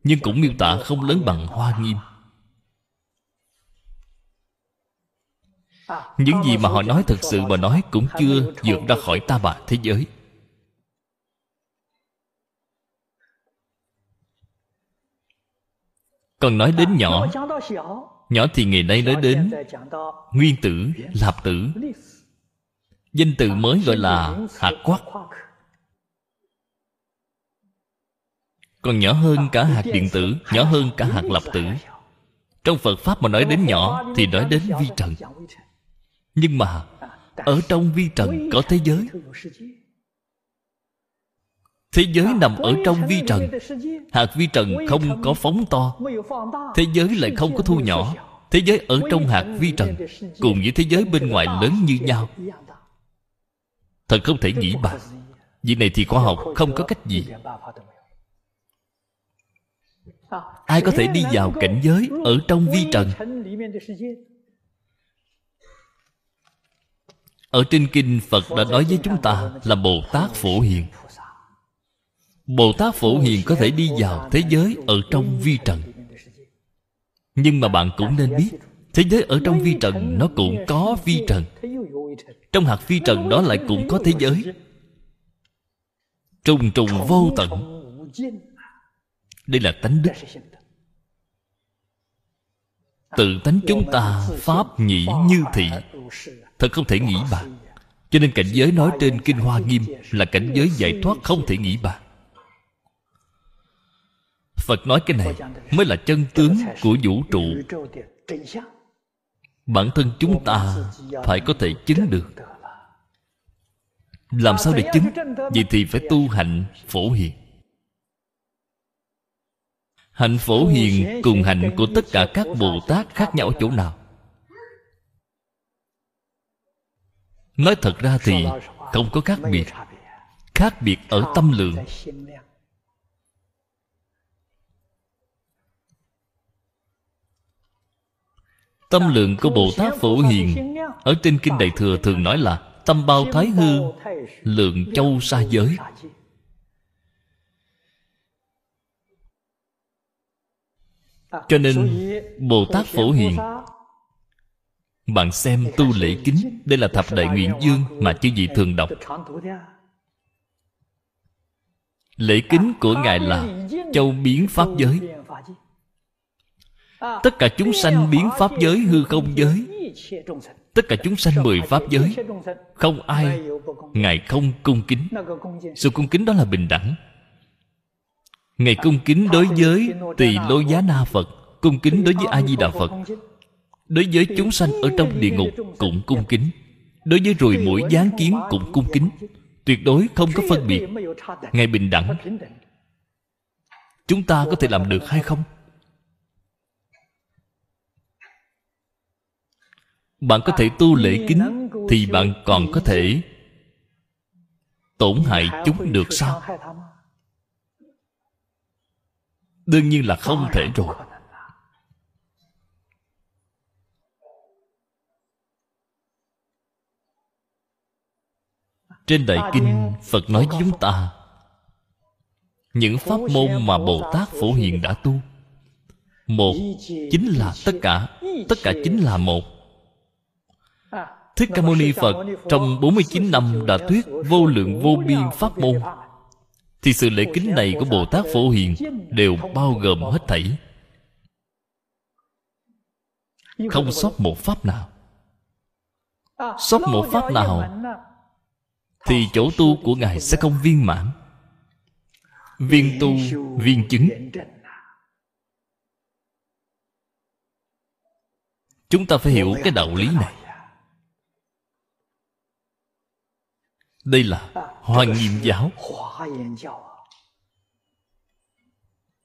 S2: nhưng cũng miêu tả không lớn bằng hoa nghiêm. Những gì mà họ nói thật sự mà nói cũng chưa vượt ra khỏi ta bà thế giới. Còn nói đến nhỏ nhỏ thì ngày nay nói đến nguyên tử, lạp tử danh từ mới gọi là hạt quắc còn nhỏ hơn cả hạt điện tử, nhỏ hơn cả hạt lạp tử. Trong phật pháp mà nói đến nhỏ thì nói đến vi trần. Nhưng mà ở trong vi trần có thế giới. Thế giới nằm ở trong vi trần. Hạt vi trần không có phóng to. Thế giới lại không có thu nhỏ. Thế giới ở trong hạt vi trần, cùng với thế giới bên ngoài lớn như nhau thật không thể nghĩ bàn việc này thì khoa học không có cách gì. Ai có thể đi vào cảnh giới ở trong vi trần? Ở trên kinh phật đã nói với chúng ta là bồ tát phổ hiền. Bồ tát phổ hiền có thể đi vào thế giới ở trong vi trần. Nhưng mà bạn cũng nên biết, thế giới ở trong vi trần nó cũng có vi trần trong hạt phi trần đó lại cũng có thế giới. Trùng trùng vô tận. Đây là tánh đức. Tự tánh chúng ta pháp nhĩ như thị. Thật không thể nghĩ bàn cho nên cảnh giới nói trên kinh hoa nghiêm là cảnh giới giải thoát không thể nghĩ bàn phật nói cái này mới là chân tướng của vũ trụ bản thân chúng ta phải có thể chứng được. Làm sao để chứng? Vậy thì phải tu hạnh phổ hiền. Hạnh phổ hiền cùng hạnh của tất cả các bồ tát khác nhau ở chỗ nào? Nói thật ra thì không có khác biệt. Khác biệt ở tâm lượng. Tâm lượng của bồ tát phổ hiền. Ở trên kinh đại thừa thường nói là tâm bao thái hư, lượng châu xa giới. Cho nên, bồ tát phổ hiền, bạn xem tu lễ kính, đây là thập đại nguyện dương mà chư vị thường đọc. Lễ kính của ngài là châu biến pháp giới tất cả chúng sanh biến pháp giới hư không giới. tất cả chúng sanh mười pháp giới không ai ngài không cung kính. Sự cung kính đó là bình đẳng. Ngài cung kính đối với tỳ lô giá na phật cung kính đối với a di đà phật. đối với chúng sanh ở trong địa ngục cũng cung kính. đối với rùi mũi gián kiến cũng cung kính. tuyệt đối không có phân biệt. ngài bình đẳng. chúng ta có thể làm được hay không bạn có thể tu lễ kính thì bạn còn có thể tổn hại chúng được sao? đương nhiên là không thể rồi. trên đại kinh phật nói với chúng ta những pháp môn mà bồ tát phổ hiền đã tu một chính là tất cả tất cả chính là một Thích Ca Mâu Ni Phật trong 49 năm đã thuyết vô lượng vô biên pháp môn. Thì sự lễ kính này của Bồ Tát Phổ Hiền Đều bao gồm hết thảy. Không sót một pháp nào. Sót một pháp nào Thì chỗ tu của Ngài sẽ không viên mãn. Viên tu, viên chứng. Chúng ta phải hiểu cái đạo lý này đây là hoa nghiêm giáo.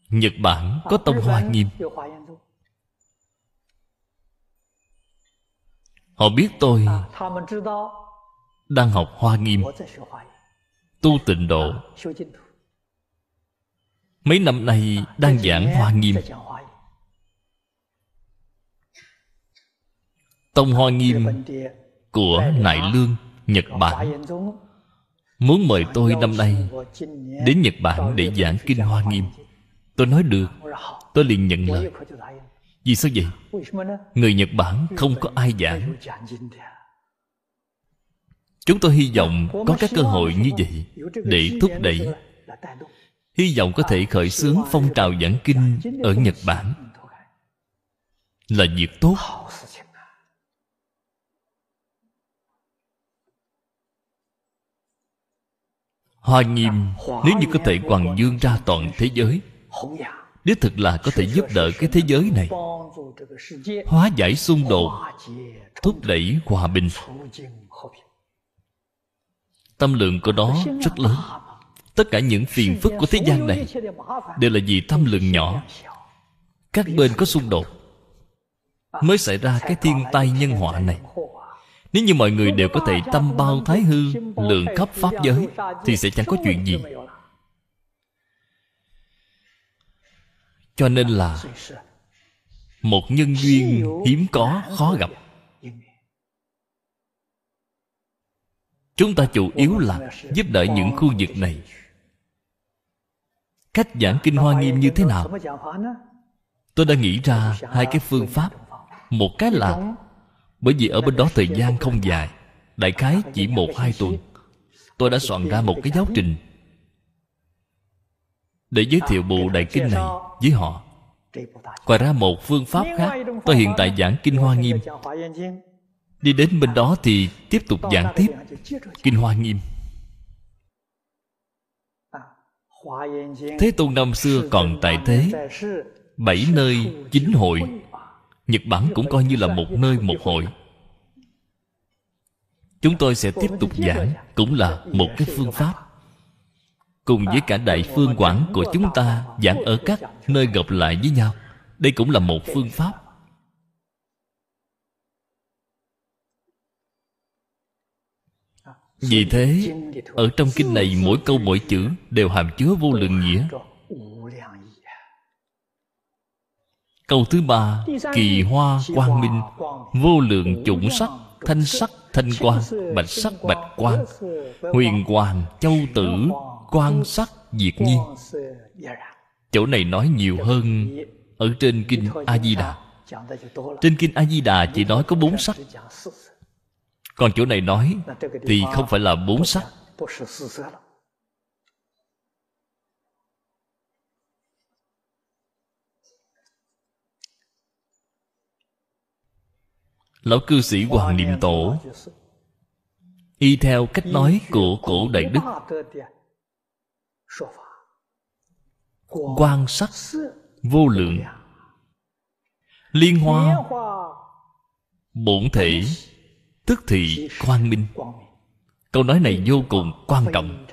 S2: Nhật bản có tông hoa nghiêm. họ biết tôi đang học hoa nghiêm. Tu tịnh độ. Mấy năm nay đang giảng hoa nghiêm. tông hoa nghiêm của nại lương nhật bản muốn mời tôi năm nay đến nhật bản để giảng kinh hoa nghiêm. Tôi nói được, tôi liền nhận lời. Vì sao vậy? Người nhật bản không có ai giảng. Chúng tôi hy vọng có các cơ hội như vậy để thúc đẩy, hy vọng có thể khởi xướng phong trào giảng kinh ở nhật bản. Là việc tốt. Hoa nghiêm, nếu như có thể quảng dương ra toàn thế giới đích thực là có thể giúp đỡ cái thế giới này, hóa giải xung đột, thúc đẩy hòa bình. Tâm lượng của đó rất lớn. Tất cả những phiền phức của thế gian này đều là vì tâm lượng nhỏ. Các bên có xung đột, mới xảy ra cái thiên tai nhân họa này nếu như mọi người đều có thể tâm bao thái hư lượng cấp pháp giới thì sẽ chẳng có chuyện gì. Cho nên là một nhân duyên hiếm có khó gặp. Chúng ta chủ yếu là giúp đỡ những khu vực này. Cách giảng kinh hoa nghiêm như thế nào? Tôi đã nghĩ ra hai cái phương pháp. Một cái là bởi vì ở bên đó thời gian không dài, đại khái chỉ một, hai tuần. Tôi đã soạn ra một cái giáo trình. Để giới thiệu bộ đại kinh này với họ. Ngoài ra một phương pháp khác. Tôi hiện tại giảng kinh hoa nghiêm. Đi đến bên đó thì tiếp tục giảng tiếp kinh hoa nghiêm. Thế tôn năm xưa còn tại thế, bảy nơi chính hội nhật bản cũng coi như là một nơi một hội. chúng tôi sẽ tiếp tục giảng cũng là một cái phương pháp. Cùng với cả đại phương quảng của chúng ta giảng ở các nơi gặp lại với nhau. Đây cũng là một phương pháp. Vì thế ở trong kinh này mỗi câu mỗi chữ đều hàm chứa vô lượng nghĩa câu thứ ba, kỳ hoa quang minh, vô lượng chủng sắc, thanh sắc, thanh quang, bạch sắc, bạch quang. Huyền hoàng châu tử quan sắc, diệt nhiên chỗ này nói nhiều hơn ở trên kinh a di đà trên kinh a di đà chỉ nói có bốn sắc. Còn chỗ này nói thì không phải là bốn sắc. Lão cư sĩ hoàng niệm tổ. Y theo cách nói của cổ đại đức. Quan sắc vô lượng. Liên hoa. Bổn thể. Tức thị quang minh. Câu nói này vô cùng quan trọng.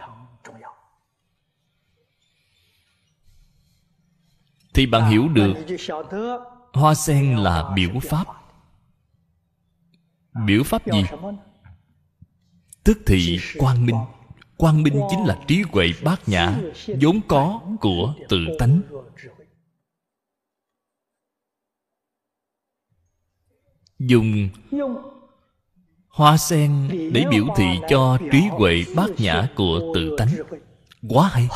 S2: Thì bạn hiểu được hoa sen là biểu pháp biểu pháp gì? Tức thị quang minh. Quang minh chính là trí huệ bát nhã, vốn có của tự tánh. Dùng hoa sen để biểu thị cho trí huệ bát nhã của tự tánh. Quá hay.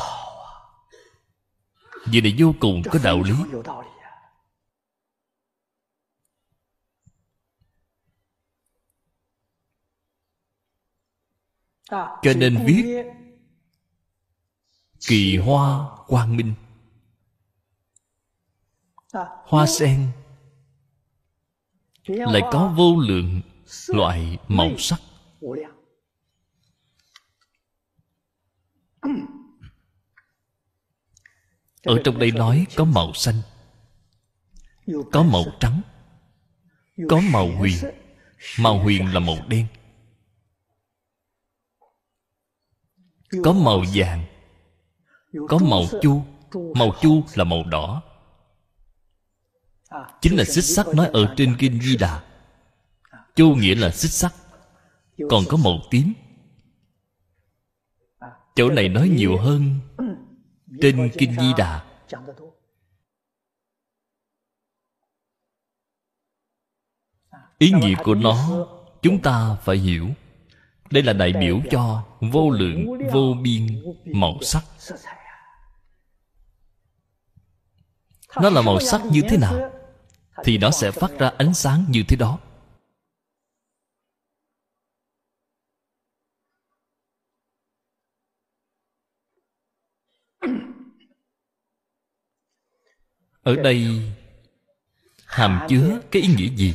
S2: Vì này vô cùng có đạo lý. Cho nên viết kỳ hoa quang minh. Hoa sen lại có vô lượng loại màu sắc. ở trong đây nói có màu xanh có màu trắng có màu huyền. màu huyền là màu đen có màu vàng, có màu chu màu chu là màu đỏ. Chính là xích sắc nói ở trên kinh di đà. Chu nghĩa là xích sắc còn có màu tím. Chỗ này nói nhiều hơn trên kinh di đà. Ý nghĩa của nó, chúng ta phải hiểu đây là đại biểu cho vô lượng, vô biên màu sắc. Nó là màu sắc như thế nào? Thì nó sẽ phát ra ánh sáng như thế đó. Ở đây, hàm chứa cái ý nghĩa gì?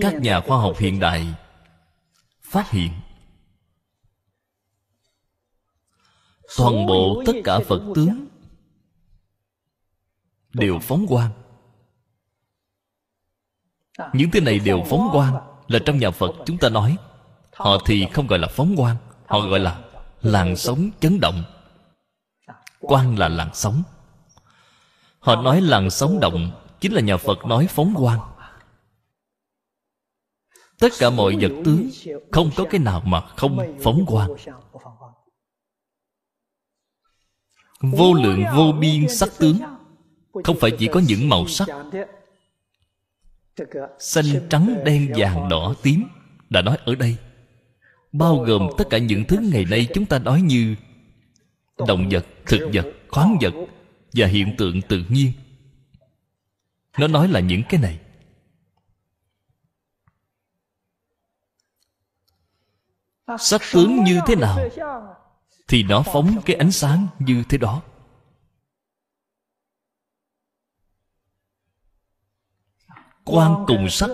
S2: Các nhà khoa học hiện đại phát hiện toàn bộ tất cả phật tướng đều phóng quang. Những thứ này đều phóng quang là trong nhà phật chúng ta nói. Họ thì không gọi là phóng quang, họ gọi là làn sóng chấn động. Quang là làn sóng. Họ nói làn sóng động chính là nhà phật nói phóng quang tất cả mọi vật tướng không có cái nào mà không phóng quang vô lượng, vô biên sắc tướng không phải chỉ có những màu sắc. Xanh trắng, đen, vàng, đỏ, tím đã nói ở đây. Bao gồm tất cả những thứ ngày nay chúng ta nói như động vật, thực vật, khoáng vật và hiện tượng tự nhiên. Nó nói là những cái này. Sắc tướng như thế nào thì nó phóng cái ánh sáng như thế đó. Quan cùng sắc,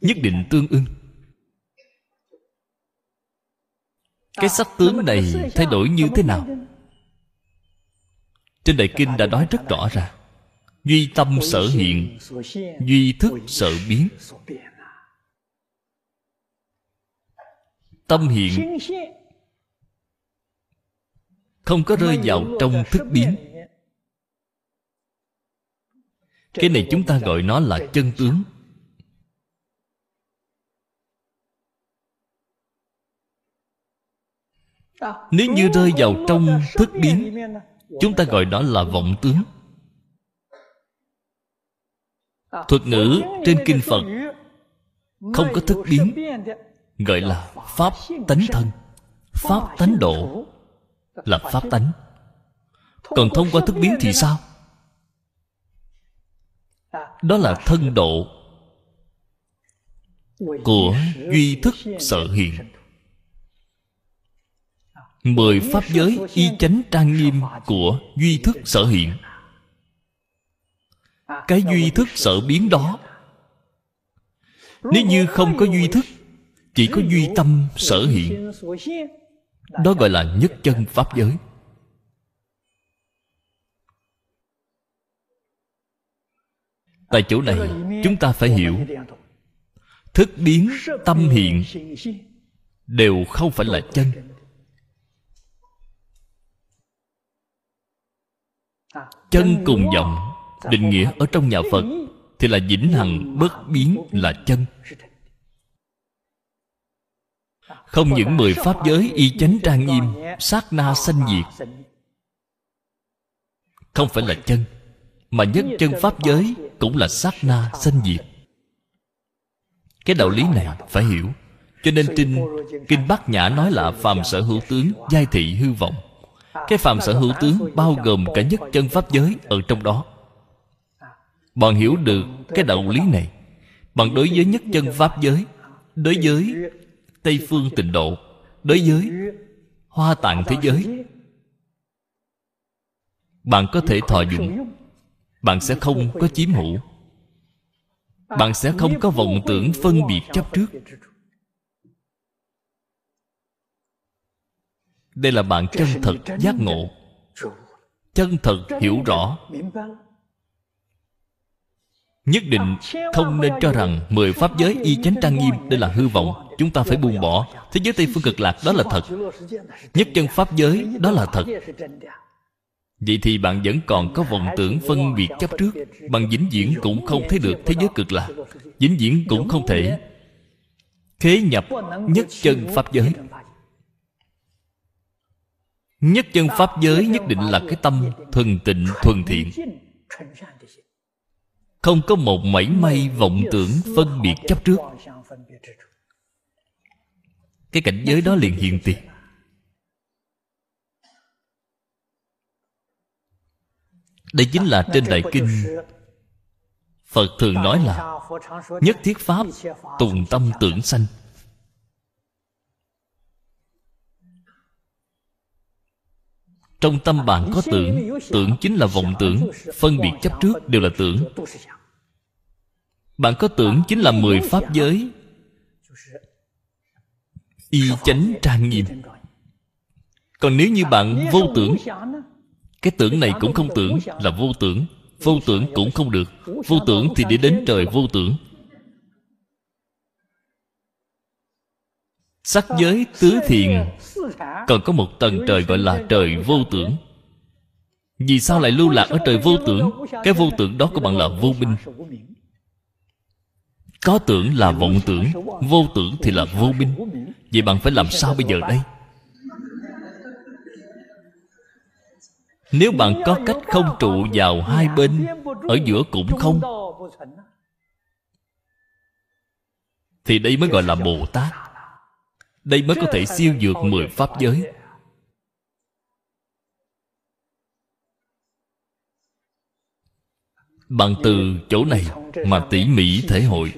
S2: nhất định tương ưng. Cái sắc tướng này thay đổi như thế nào? Trên đại kinh đã nói rất rõ ràng. Duy tâm sở hiện, duy thức sở biến. Tâm hiện. Không có rơi vào trong thức biến. Cái này chúng ta gọi nó là chân tướng. Nếu như rơi vào trong thức biến, chúng ta gọi đó là vọng tướng. Thuật ngữ trên kinh phật không có thức biến gọi là pháp tánh thân. Pháp tánh độ là pháp tánh. Còn thông qua thức biến thì sao? Đó là thân độ của duy thức sở hiện. Mười pháp giới y chánh trang nghiêm của duy thức sở hiện. Cái duy thức sở biến đó, nếu như không có duy thức chỉ có duy tâm sở hiện. Đó gọi là nhất chân pháp giới. Tại chỗ này, chúng ta phải hiểu. Thức biến tâm hiện đều không phải là chân. Chân cùng vọng, định nghĩa ở trong nhà phật, thì là vĩnh hằng bất biến là chân không những mười pháp giới y chánh trang nghiêm, sát na sanh diệt. Không phải là chân, mà nhất chân pháp giới cũng là sát na sanh diệt. Cái đạo lý này phải hiểu, cho nên kinh kinh bát nhã nói là phàm sở hữu tướng giai thị hư vọng. Cái phàm sở hữu tướng bao gồm cả nhất chân pháp giới ở trong đó. Bạn hiểu được cái đạo lý này. Bạn đối với nhất chân pháp giới, đối với tây phương tịnh độ đối với hoa tạng thế giới. Bạn có thể thọ dụng. Bạn sẽ không có chiếm hữu. Bạn sẽ không có vọng tưởng phân biệt chấp trước. Đây là bạn chân thật giác ngộ. Chân thật hiểu rõ. Nhất định không nên cho rằng Mười pháp giới y chánh trang nghiêm Đây là hư vọng. Chúng ta phải buông bỏ. Thế giới Tây Phương cực lạc đó là thật. Nhất chân pháp giới đó là thật. Vậy thì bạn vẫn còn có vọng tưởng phân biệt chấp trước. Bằng vĩnh viễn cũng không thấy được thế giới cực lạc. Vĩnh viễn cũng không thể Khế nhập nhất chân pháp giới. Nhất chân pháp giới nhất định là cái tâm thuần tịnh, thuần thiện. Không có một mảy may vọng tưởng phân biệt chấp trước. Cái cảnh giới đó liền hiện tiền. Đây chính là trên Đại Kinh. Phật thường nói là, Nhất thiết Pháp, Tùng tâm tưởng sanh. Trong tâm bạn có tưởng Tưởng chính là vọng tưởng, Phân biệt chấp trước đều là tưởng. Bạn có tưởng chính là mười pháp giới. Y chánh trang nghiêm. Còn nếu như bạn vô tưởng, cái tưởng này cũng không tưởng là vô tưởng. Vô tưởng cũng không được. Vô tưởng thì để đến trời vô tưởng. Sắc giới tứ thiền. Còn có một tầng trời gọi là trời vô tưởng. Vì sao lại lưu lạc ở trời vô tưởng? Cái vô tưởng đó của bạn là vô minh. Có tưởng là vọng tưởng, vô tưởng thì là vô minh. Vậy bạn phải làm sao bây giờ đây? Nếu bạn có cách không trụ vào hai bên, Ở giữa cũng không, Thì đây mới gọi là Bồ Tát. Đây mới có thể siêu vượt mười pháp giới. Bạn từ chỗ này mà tỉ mỉ thể hội.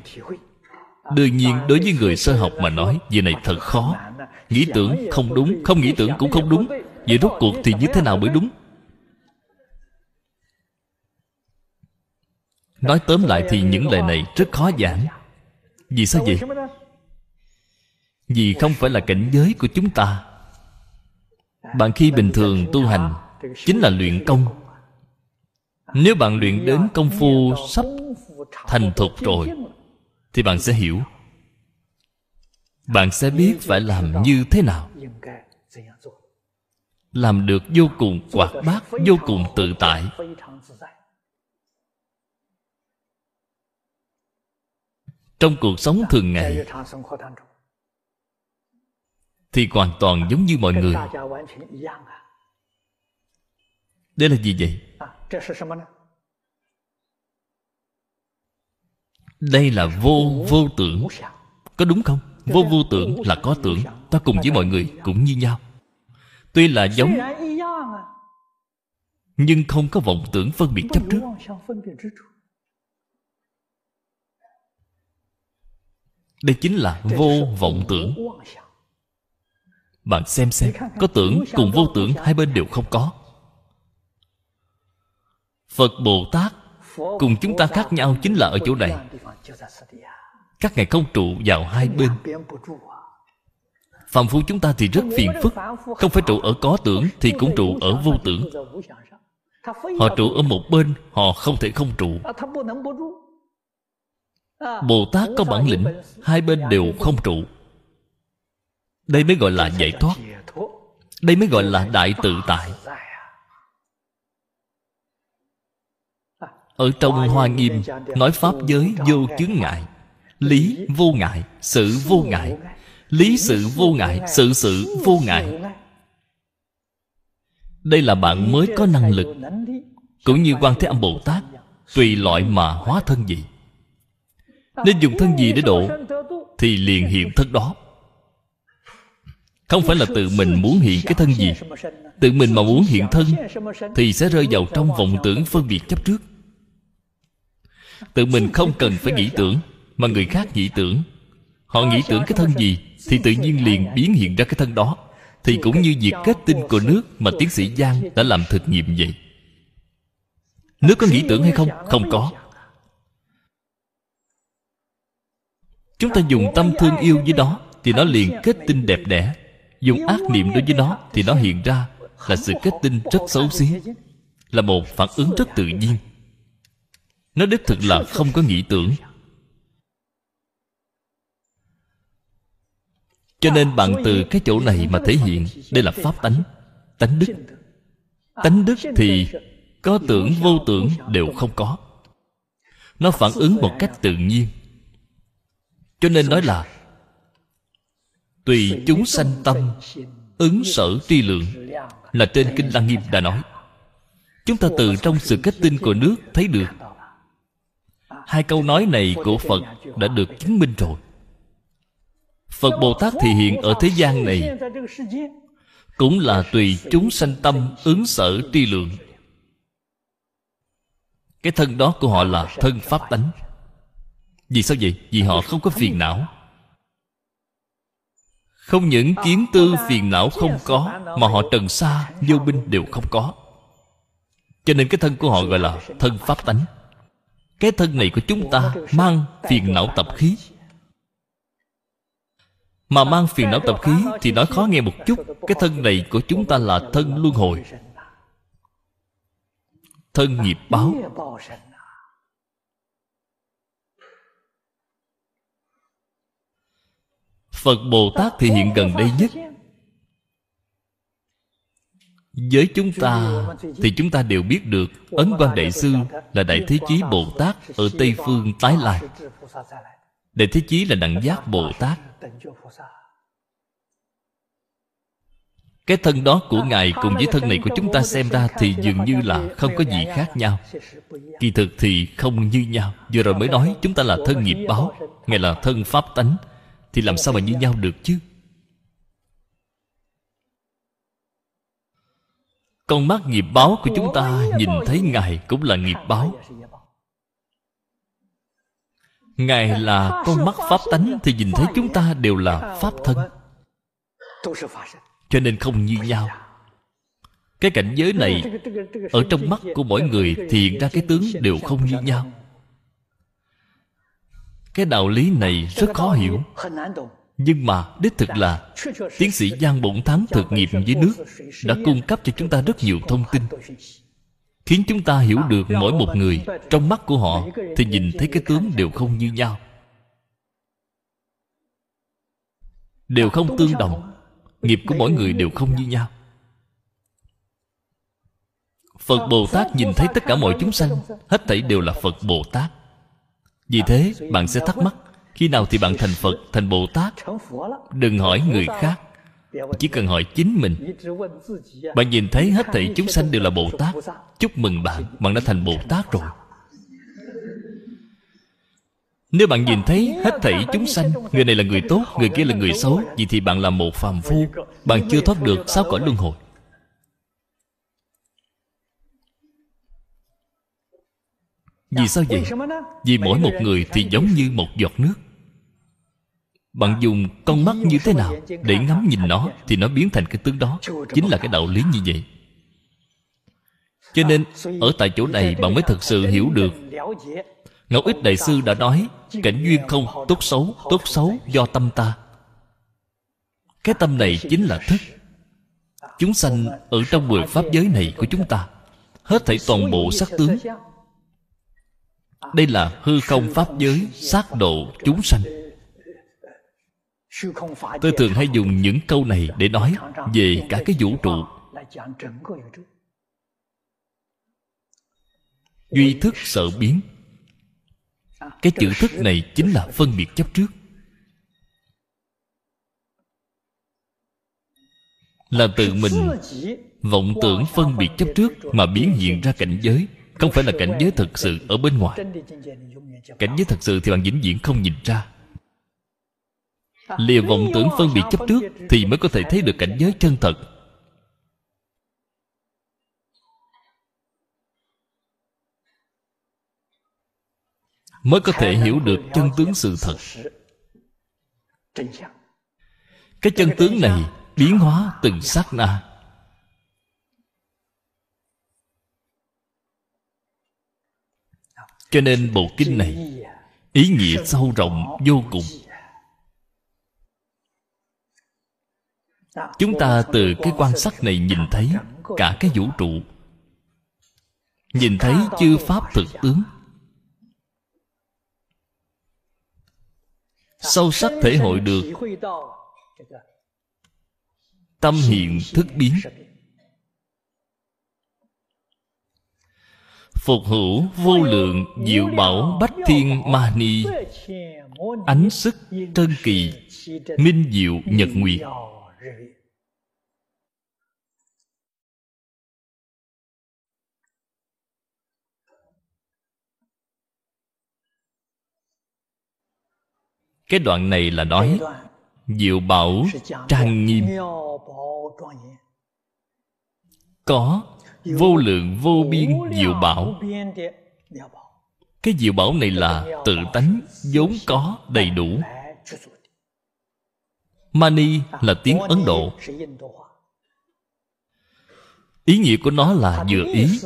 S2: Đương nhiên đối với người sơ học mà nói Việc này thật khó. Nghĩ tưởng không đúng Không nghĩ tưởng cũng không đúng. Vậy rốt cuộc thì như thế nào mới đúng? Nói tóm lại thì những lời này rất khó giảng. Vì sao vậy? Vì không phải là cảnh giới của chúng ta. Bạn khi bình thường tu hành, Chính là luyện công. Nếu bạn luyện đến công phu sắp thành thục rồi, Thì bạn sẽ hiểu. Bạn sẽ biết phải làm như thế nào. Làm được vô cùng quạt bát, Vô cùng tự tại. Trong cuộc sống thường ngày thì hoàn toàn giống như mọi người. đây là gì vậy? Đây là vô vô tưởng. Có đúng không? Vô vô tưởng là có tưởng. ta cùng với mọi người cũng như nhau. Tuy là giống nhưng không có vọng tưởng phân biệt chấp trước. đây chính là vô vọng tưởng bạn xem xem, có tưởng cùng vô tưởng hai bên đều không có? Phật bồ tát cùng chúng ta khác nhau chính là ở chỗ này. Các ngài không trụ vào hai bên. Phàm phu chúng ta thì rất phiền phức. Không phải trụ ở có tưởng thì cũng trụ ở vô tưởng. Họ trụ ở một bên, họ không thể không trụ. Bồ tát có bản lĩnh, hai bên đều không trụ đây mới gọi là giải thoát. Đây mới gọi là đại tự tại. Ở trong hoa nghiêm, nói pháp giới vô chướng ngại, lý vô ngại, sự vô ngại, lý sự vô ngại, sự sự vô ngại. Đây là bạn mới có năng lực, cũng như quan thế âm bồ tát, tùy loại mà hóa thân gì. Nên dùng thân gì để độ, thì liền hiện thân đó không phải là tự mình muốn hiện cái thân gì. Tự mình mà muốn hiện thân thì sẽ rơi vào trong vọng tưởng phân biệt chấp trước. Tự mình không cần phải nghĩ tưởng mà người khác nghĩ tưởng. Họ nghĩ tưởng cái thân gì thì tự nhiên liền biến hiện ra cái thân đó. Thì cũng như việc kết tinh của nước mà tiến sĩ giang đã làm thực nghiệm vậy. Nước có nghĩ tưởng hay không? Không có. Chúng ta dùng tâm thương yêu với đó thì nó liền kết tinh đẹp đẽ dùng ác niệm đối với nó thì nó hiện ra là sự kết tinh rất xấu xí, là một phản ứng rất tự nhiên. Nó đích thực là không có nghĩ tưởng. Cho nên bạn từ cái chỗ này mà thể hiện, đây là pháp tánh tánh đức. Tánh đức thì có tưởng vô tưởng đều không có. Nó phản ứng một cách tự nhiên. Cho nên nói là tùy chúng sanh tâm, ứng sở tri lượng, là trên kinh lăng nghiêm đã nói. Chúng ta từ trong sự kết tinh của nước thấy được. Hai câu nói này của phật đã được chứng minh rồi. Phật bồ tát thị hiện ở thế gian này, cũng là tùy chúng sanh tâm ứng sở tri lượng. Cái thân đó của họ là thân pháp tánh. Vì sao vậy? Vì họ không có phiền não không những kiến tư phiền não không có mà họ trần xa vô binh đều không có. Cho nên cái thân của họ gọi là thân pháp tánh. Cái thân này của chúng ta mang phiền não tập khí. Mà mang phiền não tập khí thì nói khó nghe một chút cái thân này của chúng ta là thân luân hồi. Thân nghiệp báo phật bồ tát thì hiện gần đây nhất. Với chúng ta thì chúng ta đều biết được ấn quan đại sư là đại thế chí bồ tát ở tây phương tái lai. Đại thế chí là đẳng giác bồ tát. Cái thân đó của ngài cùng với thân này của chúng ta xem ra thì dường như là không có gì khác nhau. Kỳ thực thì không như nhau. Vừa rồi mới nói chúng ta là thân nghiệp báo, ngài là thân pháp tánh thì làm sao mà như nhau được chứ? Con mắt nghiệp báo của chúng ta nhìn thấy ngài cũng là nghiệp báo. Ngài là con mắt pháp tánh thì nhìn thấy chúng ta đều là pháp thân. Cho nên không như nhau. Cái cảnh giới này ở trong mắt của mỗi người thì hiện ra cái tướng đều không như nhau cái đạo lý này rất khó hiểu. Nhưng mà đích thực là, tiến sĩ giang bổn thắng thực nghiệm với nước đã cung cấp cho chúng ta rất nhiều thông tin. Khiến chúng ta hiểu được mỗi một người trong mắt của họ thì nhìn thấy cái tướng đều không như nhau. Đều không tương đồng. Nghiệp của mỗi người đều không như nhau. Phật bồ tát nhìn thấy tất cả mọi chúng sanh, hết thảy đều là phật bồ tát vì thế bạn sẽ thắc mắc khi nào thì bạn thành phật thành bồ tát? Đừng hỏi người khác chỉ cần hỏi chính mình. Bạn nhìn thấy hết thảy chúng sanh đều là bồ tát. Chúc mừng bạn bạn đã thành bồ tát rồi. Nếu bạn nhìn thấy hết thảy chúng sanh Người này là người tốt, người kia là người xấu Vậy thì bạn là một phàm phu. Bạn chưa thoát được sáu cõi luân hồi? Vì sao vậy? Vì mỗi một người thì giống như một giọt nước. Bạn dùng con mắt như thế nào Để ngắm nhìn nó Thì nó biến thành cái tướng đó. Chính là cái đạo lý như vậy. Cho nên Ở tại chỗ này bạn mới thật sự hiểu được. Ngẫu ích Đại Sư đã nói Cảnh duyên không tốt xấu Tốt xấu do tâm ta. Cái tâm này chính là thức. Chúng sanh ở trong mười pháp giới này của chúng ta Hết thảy toàn bộ sắc tướng đây là hư không pháp giới Sát độ chúng sanh. Tôi thường hay dùng những câu này để nói Về cả cái vũ trụ. Duy thức sợ biến. Cái chữ thức này chính là phân biệt chấp trước. Là tự mình vọng tưởng phân biệt chấp trước mà biến hiện ra cảnh giới không phải là cảnh giới thực sự ở bên ngoài. Cảnh giới thật sự thì bạn vĩnh viễn không nhìn ra. Lìa vọng tưởng phân biệt chấp trước thì mới có thể thấy được cảnh giới chân thật. Mới có thể hiểu được chân tướng sự thật. Cái chân tướng này biến hóa từng sát na. cho nên bộ kinh này ý nghĩa sâu rộng, vô cùng. Chúng ta từ cái quan sát này nhìn thấy cả cái vũ trụ. Nhìn thấy chư pháp thực tướng. Sâu sắc thể hội được tâm hiện thức biến. Phục hữu vô lượng diệu bảo bách thiên ma ni. Ánh sức trân kỳ, minh diệu nhật nguyệt. Cái đoạn này là nói, diệu bảo trang nghiêm. Có vô lượng, vô biên diệu bảo. Cái diệu bảo này là tự tánh, vốn có, đầy đủ. Mani là tiếng ấn độ. Ý nghĩa của nó là vừa ý.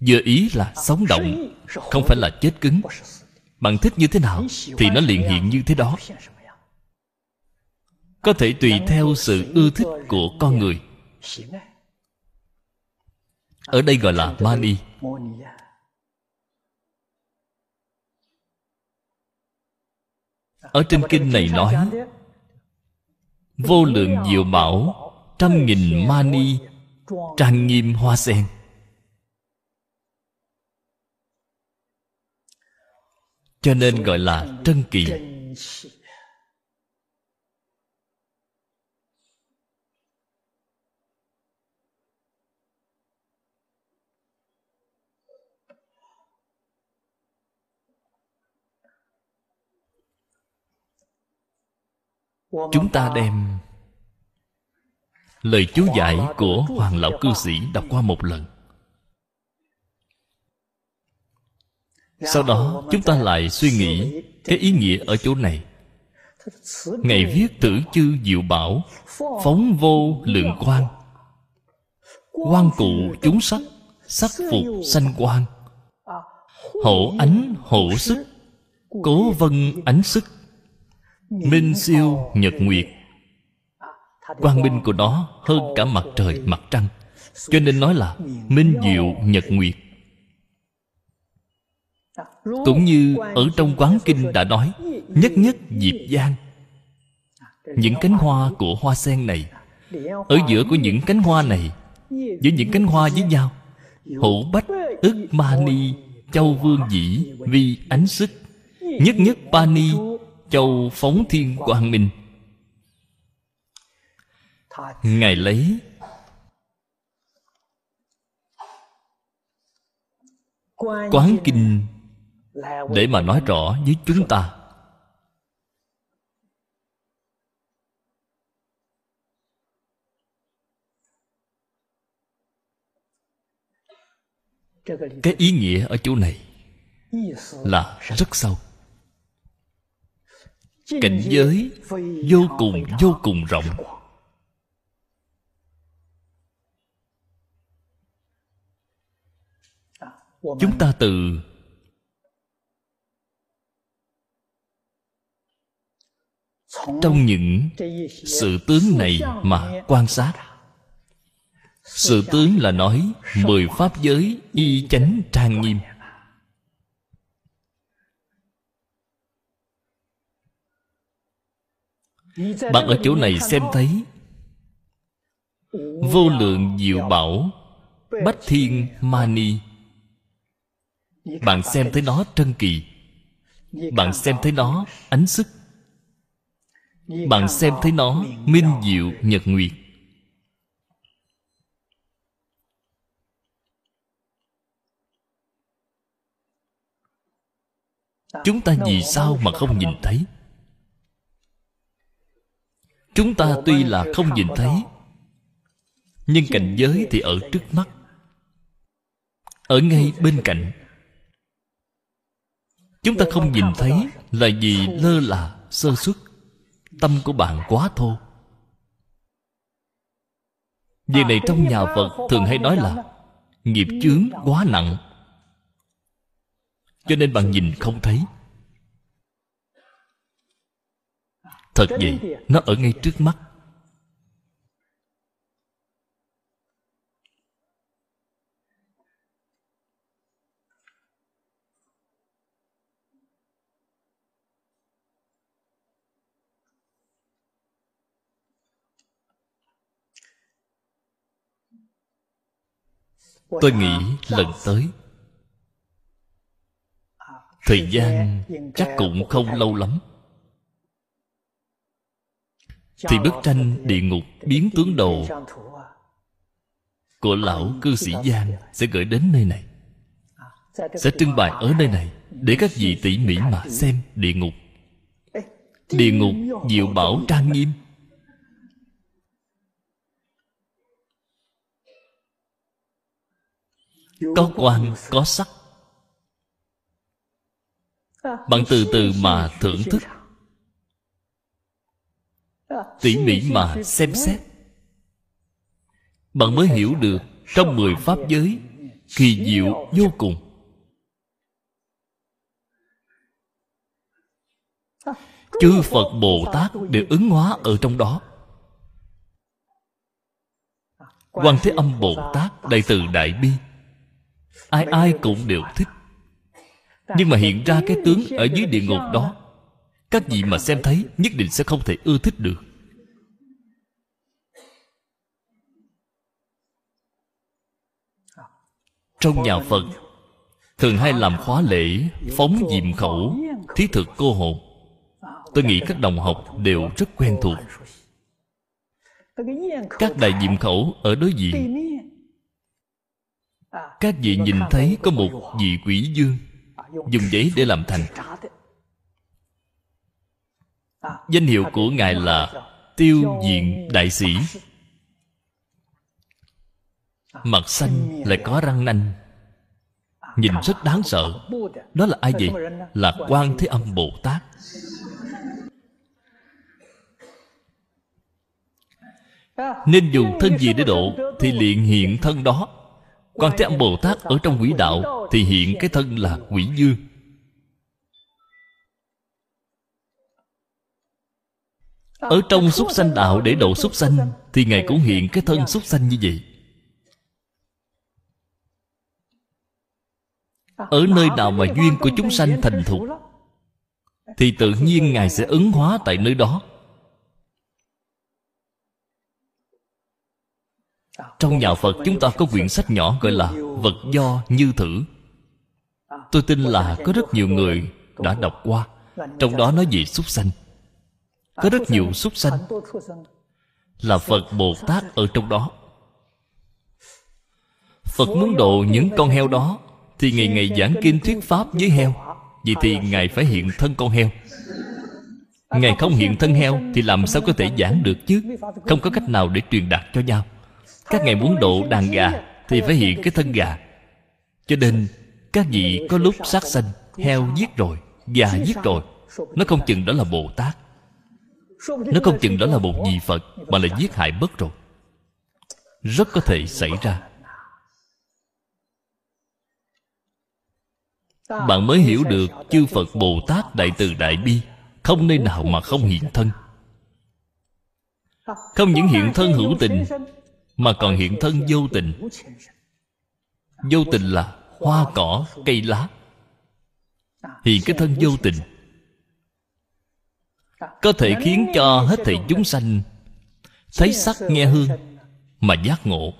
S2: Vừa ý là sống động, không phải là chết cứng. Bạn thích như thế nào thì nó liền hiện như thế đó. Có thể tùy theo sự ưa thích của con người ở đây gọi là mani ở trên kinh này nói, vô lượng diệu bảo, trăm nghìn mani, trang nghiêm hoa sen. Cho nên gọi là trân kỳ. Chúng ta đem lời chú giải của hoàng lão cư sĩ đọc qua một lần. Sau đó, chúng ta lại suy nghĩ cái ý nghĩa ở chỗ này. Ngài viết tử chư diệu bảo, phóng vô lượng quan quan cụ chúng sắc sắc phục sanh quan hộ ánh hộ sức, cố vân ánh sức minh siêu nhật nguyệt. Quang minh của nó hơn cả mặt trời mặt trăng. cho nên nói là minh diệu nhật nguyệt. Cũng như ở trong quán kinh đã nói nhất nhất diệp giang. Những cánh hoa của hoa sen này ở giữa của những cánh hoa này giữa những cánh hoa với nhau hữu bách ức ma ni châu vương dĩ vi ánh sức. Nhất nhất ba ni châu phóng thiên quang minh. Ngài lấy. Quán kinh để mà nói rõ với chúng ta. Cái ý nghĩa ở chỗ này là rất sâu cảnh giới vô cùng vô cùng rộng. Chúng ta từ trong những sự tướng này mà quan sát. Sự tướng là nói mười pháp giới y chánh trang nghiêm. Bạn ở chỗ này xem thấy. Vô lượng diệu bảo bách thiên mani bạn xem thấy nó trân kỳ. Bạn xem thấy nó ánh sức. Bạn xem thấy nó minh diệu nhật nguyệt. Chúng ta vì sao mà không nhìn thấy chúng ta tuy là không nhìn thấy, nhưng cảnh giới thì ở trước mắt. Ở ngay bên cạnh, chúng ta không nhìn thấy là vì lơ là, sơ xuất tâm của bạn quá thô. Việc này trong nhà phật thường hay nói là nghiệp chướng quá nặng. Cho nên bạn nhìn không thấy. Thật vậy Nó ở ngay trước mắt. Tôi nghĩ lần tới. Thời gian chắc cũng không lâu lắm thì bức tranh địa ngục biến tướng đầu của lão cư sĩ giang sẽ gửi đến nơi này. Sẽ trưng bày ở nơi này để các vị tỉ mỉ mà xem địa ngục. Địa ngục diệu bảo trang nghiêm. Có quan có sắc. Bạn từ từ mà thưởng thức tỉ mỉ mà xem xét. Bạn mới hiểu được trong mười pháp giới, kỳ diệu vô cùng. Chư phật bồ tát đều ứng hóa ở trong đó. Quan thế âm bồ tát, đại từ đại bi, ai ai cũng đều thích. Nhưng mà hiện ra cái tướng ở dưới địa ngục đó, các vị mà xem thấy nhất định sẽ không thể ưa thích được. Trong nhà phật. Thường hay làm khóa lễ, phóng diệm khẩu thí thực cô hồn. Tôi nghĩ các đồng học đều rất quen thuộc. Các đại diệm khẩu ở đối diện. Các vị nhìn thấy có một vị quỷ dương, dùng giấy để làm thành. Danh hiệu của ngài là tiêu diện đại sĩ mặt xanh lại có răng nanh. Nhìn rất đáng sợ. Đó là ai vậy? Là quan thế âm bồ tát. Nên dùng thân gì để độ thì liền hiện thân đó. Quan thế âm bồ tát ở trong quỷ đạo thì hiện cái thân là quỷ dương ở trong súc sanh đạo để độ súc sanh thì ngài cũng hiện cái thân súc sanh như vậy. Ở nơi nào mà duyên của chúng sanh thành thục thì tự nhiên ngài sẽ ứng hóa tại nơi đó. Trong nhà phật chúng ta có quyển sách nhỏ gọi là vật do như thử. Tôi tin là có rất nhiều người đã đọc qua. Trong đó nói về súc sanh. Có rất nhiều súc sanh là phật bồ tát ở trong đó. Phật muốn độ những con heo đó thì ngày ngày giảng kinh thuyết pháp với heo. Vậy thì ngài phải hiện thân con heo. Ngài không hiện thân heo thì làm sao có thể giảng được chứ? Không có cách nào để truyền đạt cho nhau. Các ngài muốn độ đàn gà thì phải hiện cái thân gà. Cho nên, các vị có lúc sát sanh, heo giết rồi, gà giết rồi. Nó không chừng đó là bồ tát. Nó không chừng đó là một vị phật mà là giết hại bất rồi. Rất có thể xảy ra. Bạn mới hiểu được chư phật bồ tát đại từ đại bi không nơi nào mà không hiện thân. Không những hiện thân hữu tình, mà còn hiện thân vô tình. Vô tình là hoa cỏ, cây lá. Hiện cái thân vô tình có thể khiến cho hết thảy chúng sanh thấy sắc nghe hương mà giác ngộ.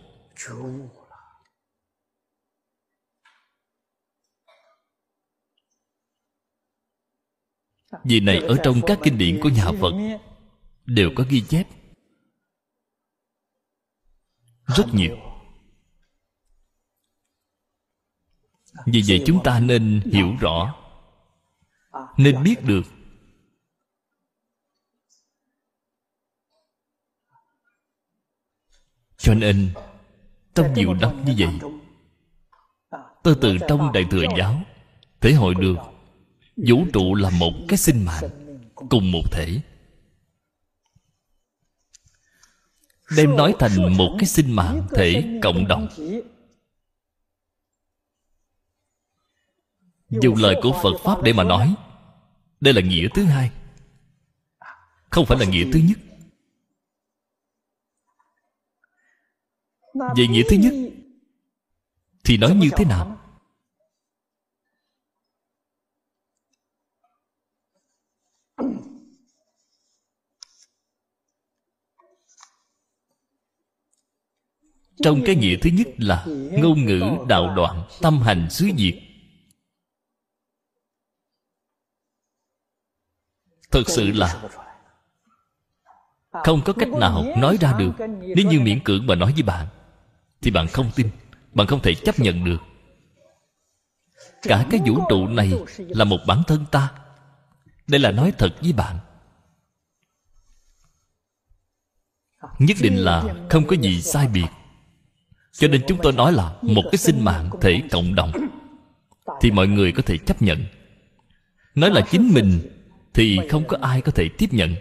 S2: Vì này ở trong các kinh điển của nhà phật đều có ghi chép. Rất nhiều. vì vậy chúng ta nên hiểu rõ. Nên biết được cho nên trong nhiều năm như vậy. tôi từ trong đại thừa giáo thể hội được vũ trụ là một cái sinh mạng cùng một thể. Đem nói thành một cái sinh mạng thể cộng đồng. Dùng lời của phật pháp để mà nói, đây là nghĩa thứ hai, không phải là nghĩa thứ nhất. Về nghĩa thứ nhất thì nói như thế nào? Trong cái nghĩa thứ nhất là ngôn ngữ đạo đoạn tâm hành xứ diệt. Thật sự là không có cách nào nói ra được. Nếu như miễn cưỡng mà nói với bạn, thì bạn không tin, bạn không thể chấp nhận được. Cả cái vũ trụ này là một bản thân ta. Đây là nói thật với bạn. Nhất định là không có gì sai biệt cho nên chúng tôi nói là một cái sinh mạng thể cộng đồng. Thì mọi người có thể chấp nhận. Nói là chính mình thì không có ai có thể tiếp nhận.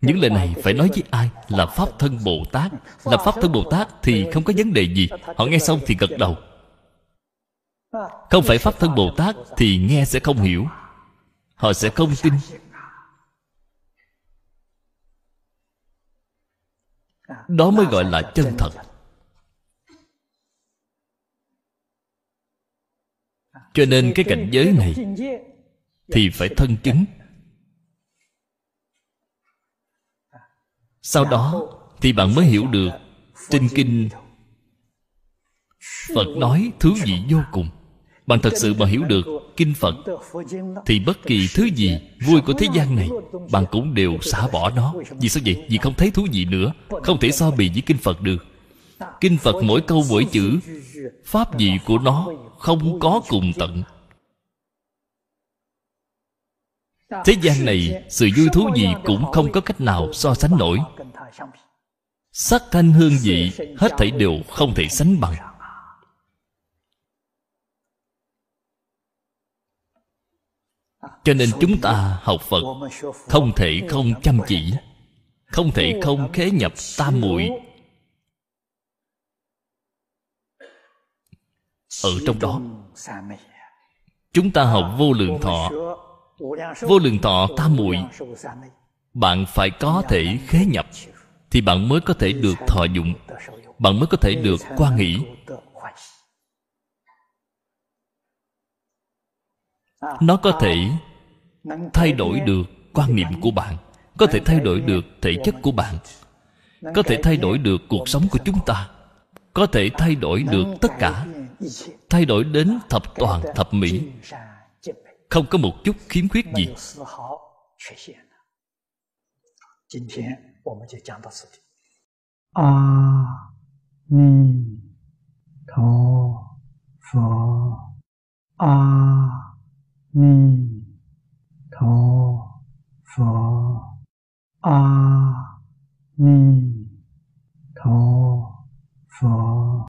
S2: Những lời này phải nói với ai là pháp thân bồ tát. Là pháp thân bồ tát thì không có vấn đề gì. Họ nghe xong thì gật đầu. Không phải pháp thân bồ tát thì nghe sẽ không hiểu. Họ sẽ không tin. Đó mới gọi là chân thật. Cho nên cái cảnh giới này thì phải thân chứng sau đó thì bạn mới hiểu được trên kinh phật nói thứ gì vô cùng. Bạn thật sự mà hiểu được kinh phật, thì bất kỳ thứ gì vui của thế gian này, bạn cũng đều xả bỏ nó. Vì sao vậy? Vì không thấy thú vị nữa, không thể so bì với kinh phật được. Kinh phật mỗi câu, mỗi chữ, pháp vị của nó không có cùng tận. Thế gian này, sự vui thú gì cũng không có cách nào so sánh nổi. Sắc thanh hương vị hết thảy đều không thể sánh bằng. Cho nên chúng ta học phật không thể không chăm chỉ, không thể không khế nhập tam muội ở trong đó chúng ta học vô lượng thọ. Vô lượng thọ tam muội. bạn phải có thể khế nhập thì bạn mới có thể được thọ dụng. bạn mới có thể được quan hỷ nó có thể thay đổi được quan niệm của bạn. Có thể thay đổi được thể chất của bạn. có thể thay đổi được cuộc sống của chúng ta. Có thể thay đổi được tất cả Thay đổi đến thập toàn thập mỹ. Không có một chút khiếm khuyết gì.
S1: A Ni Tho Phở A Ni Tho Phở A Ni Tho Phở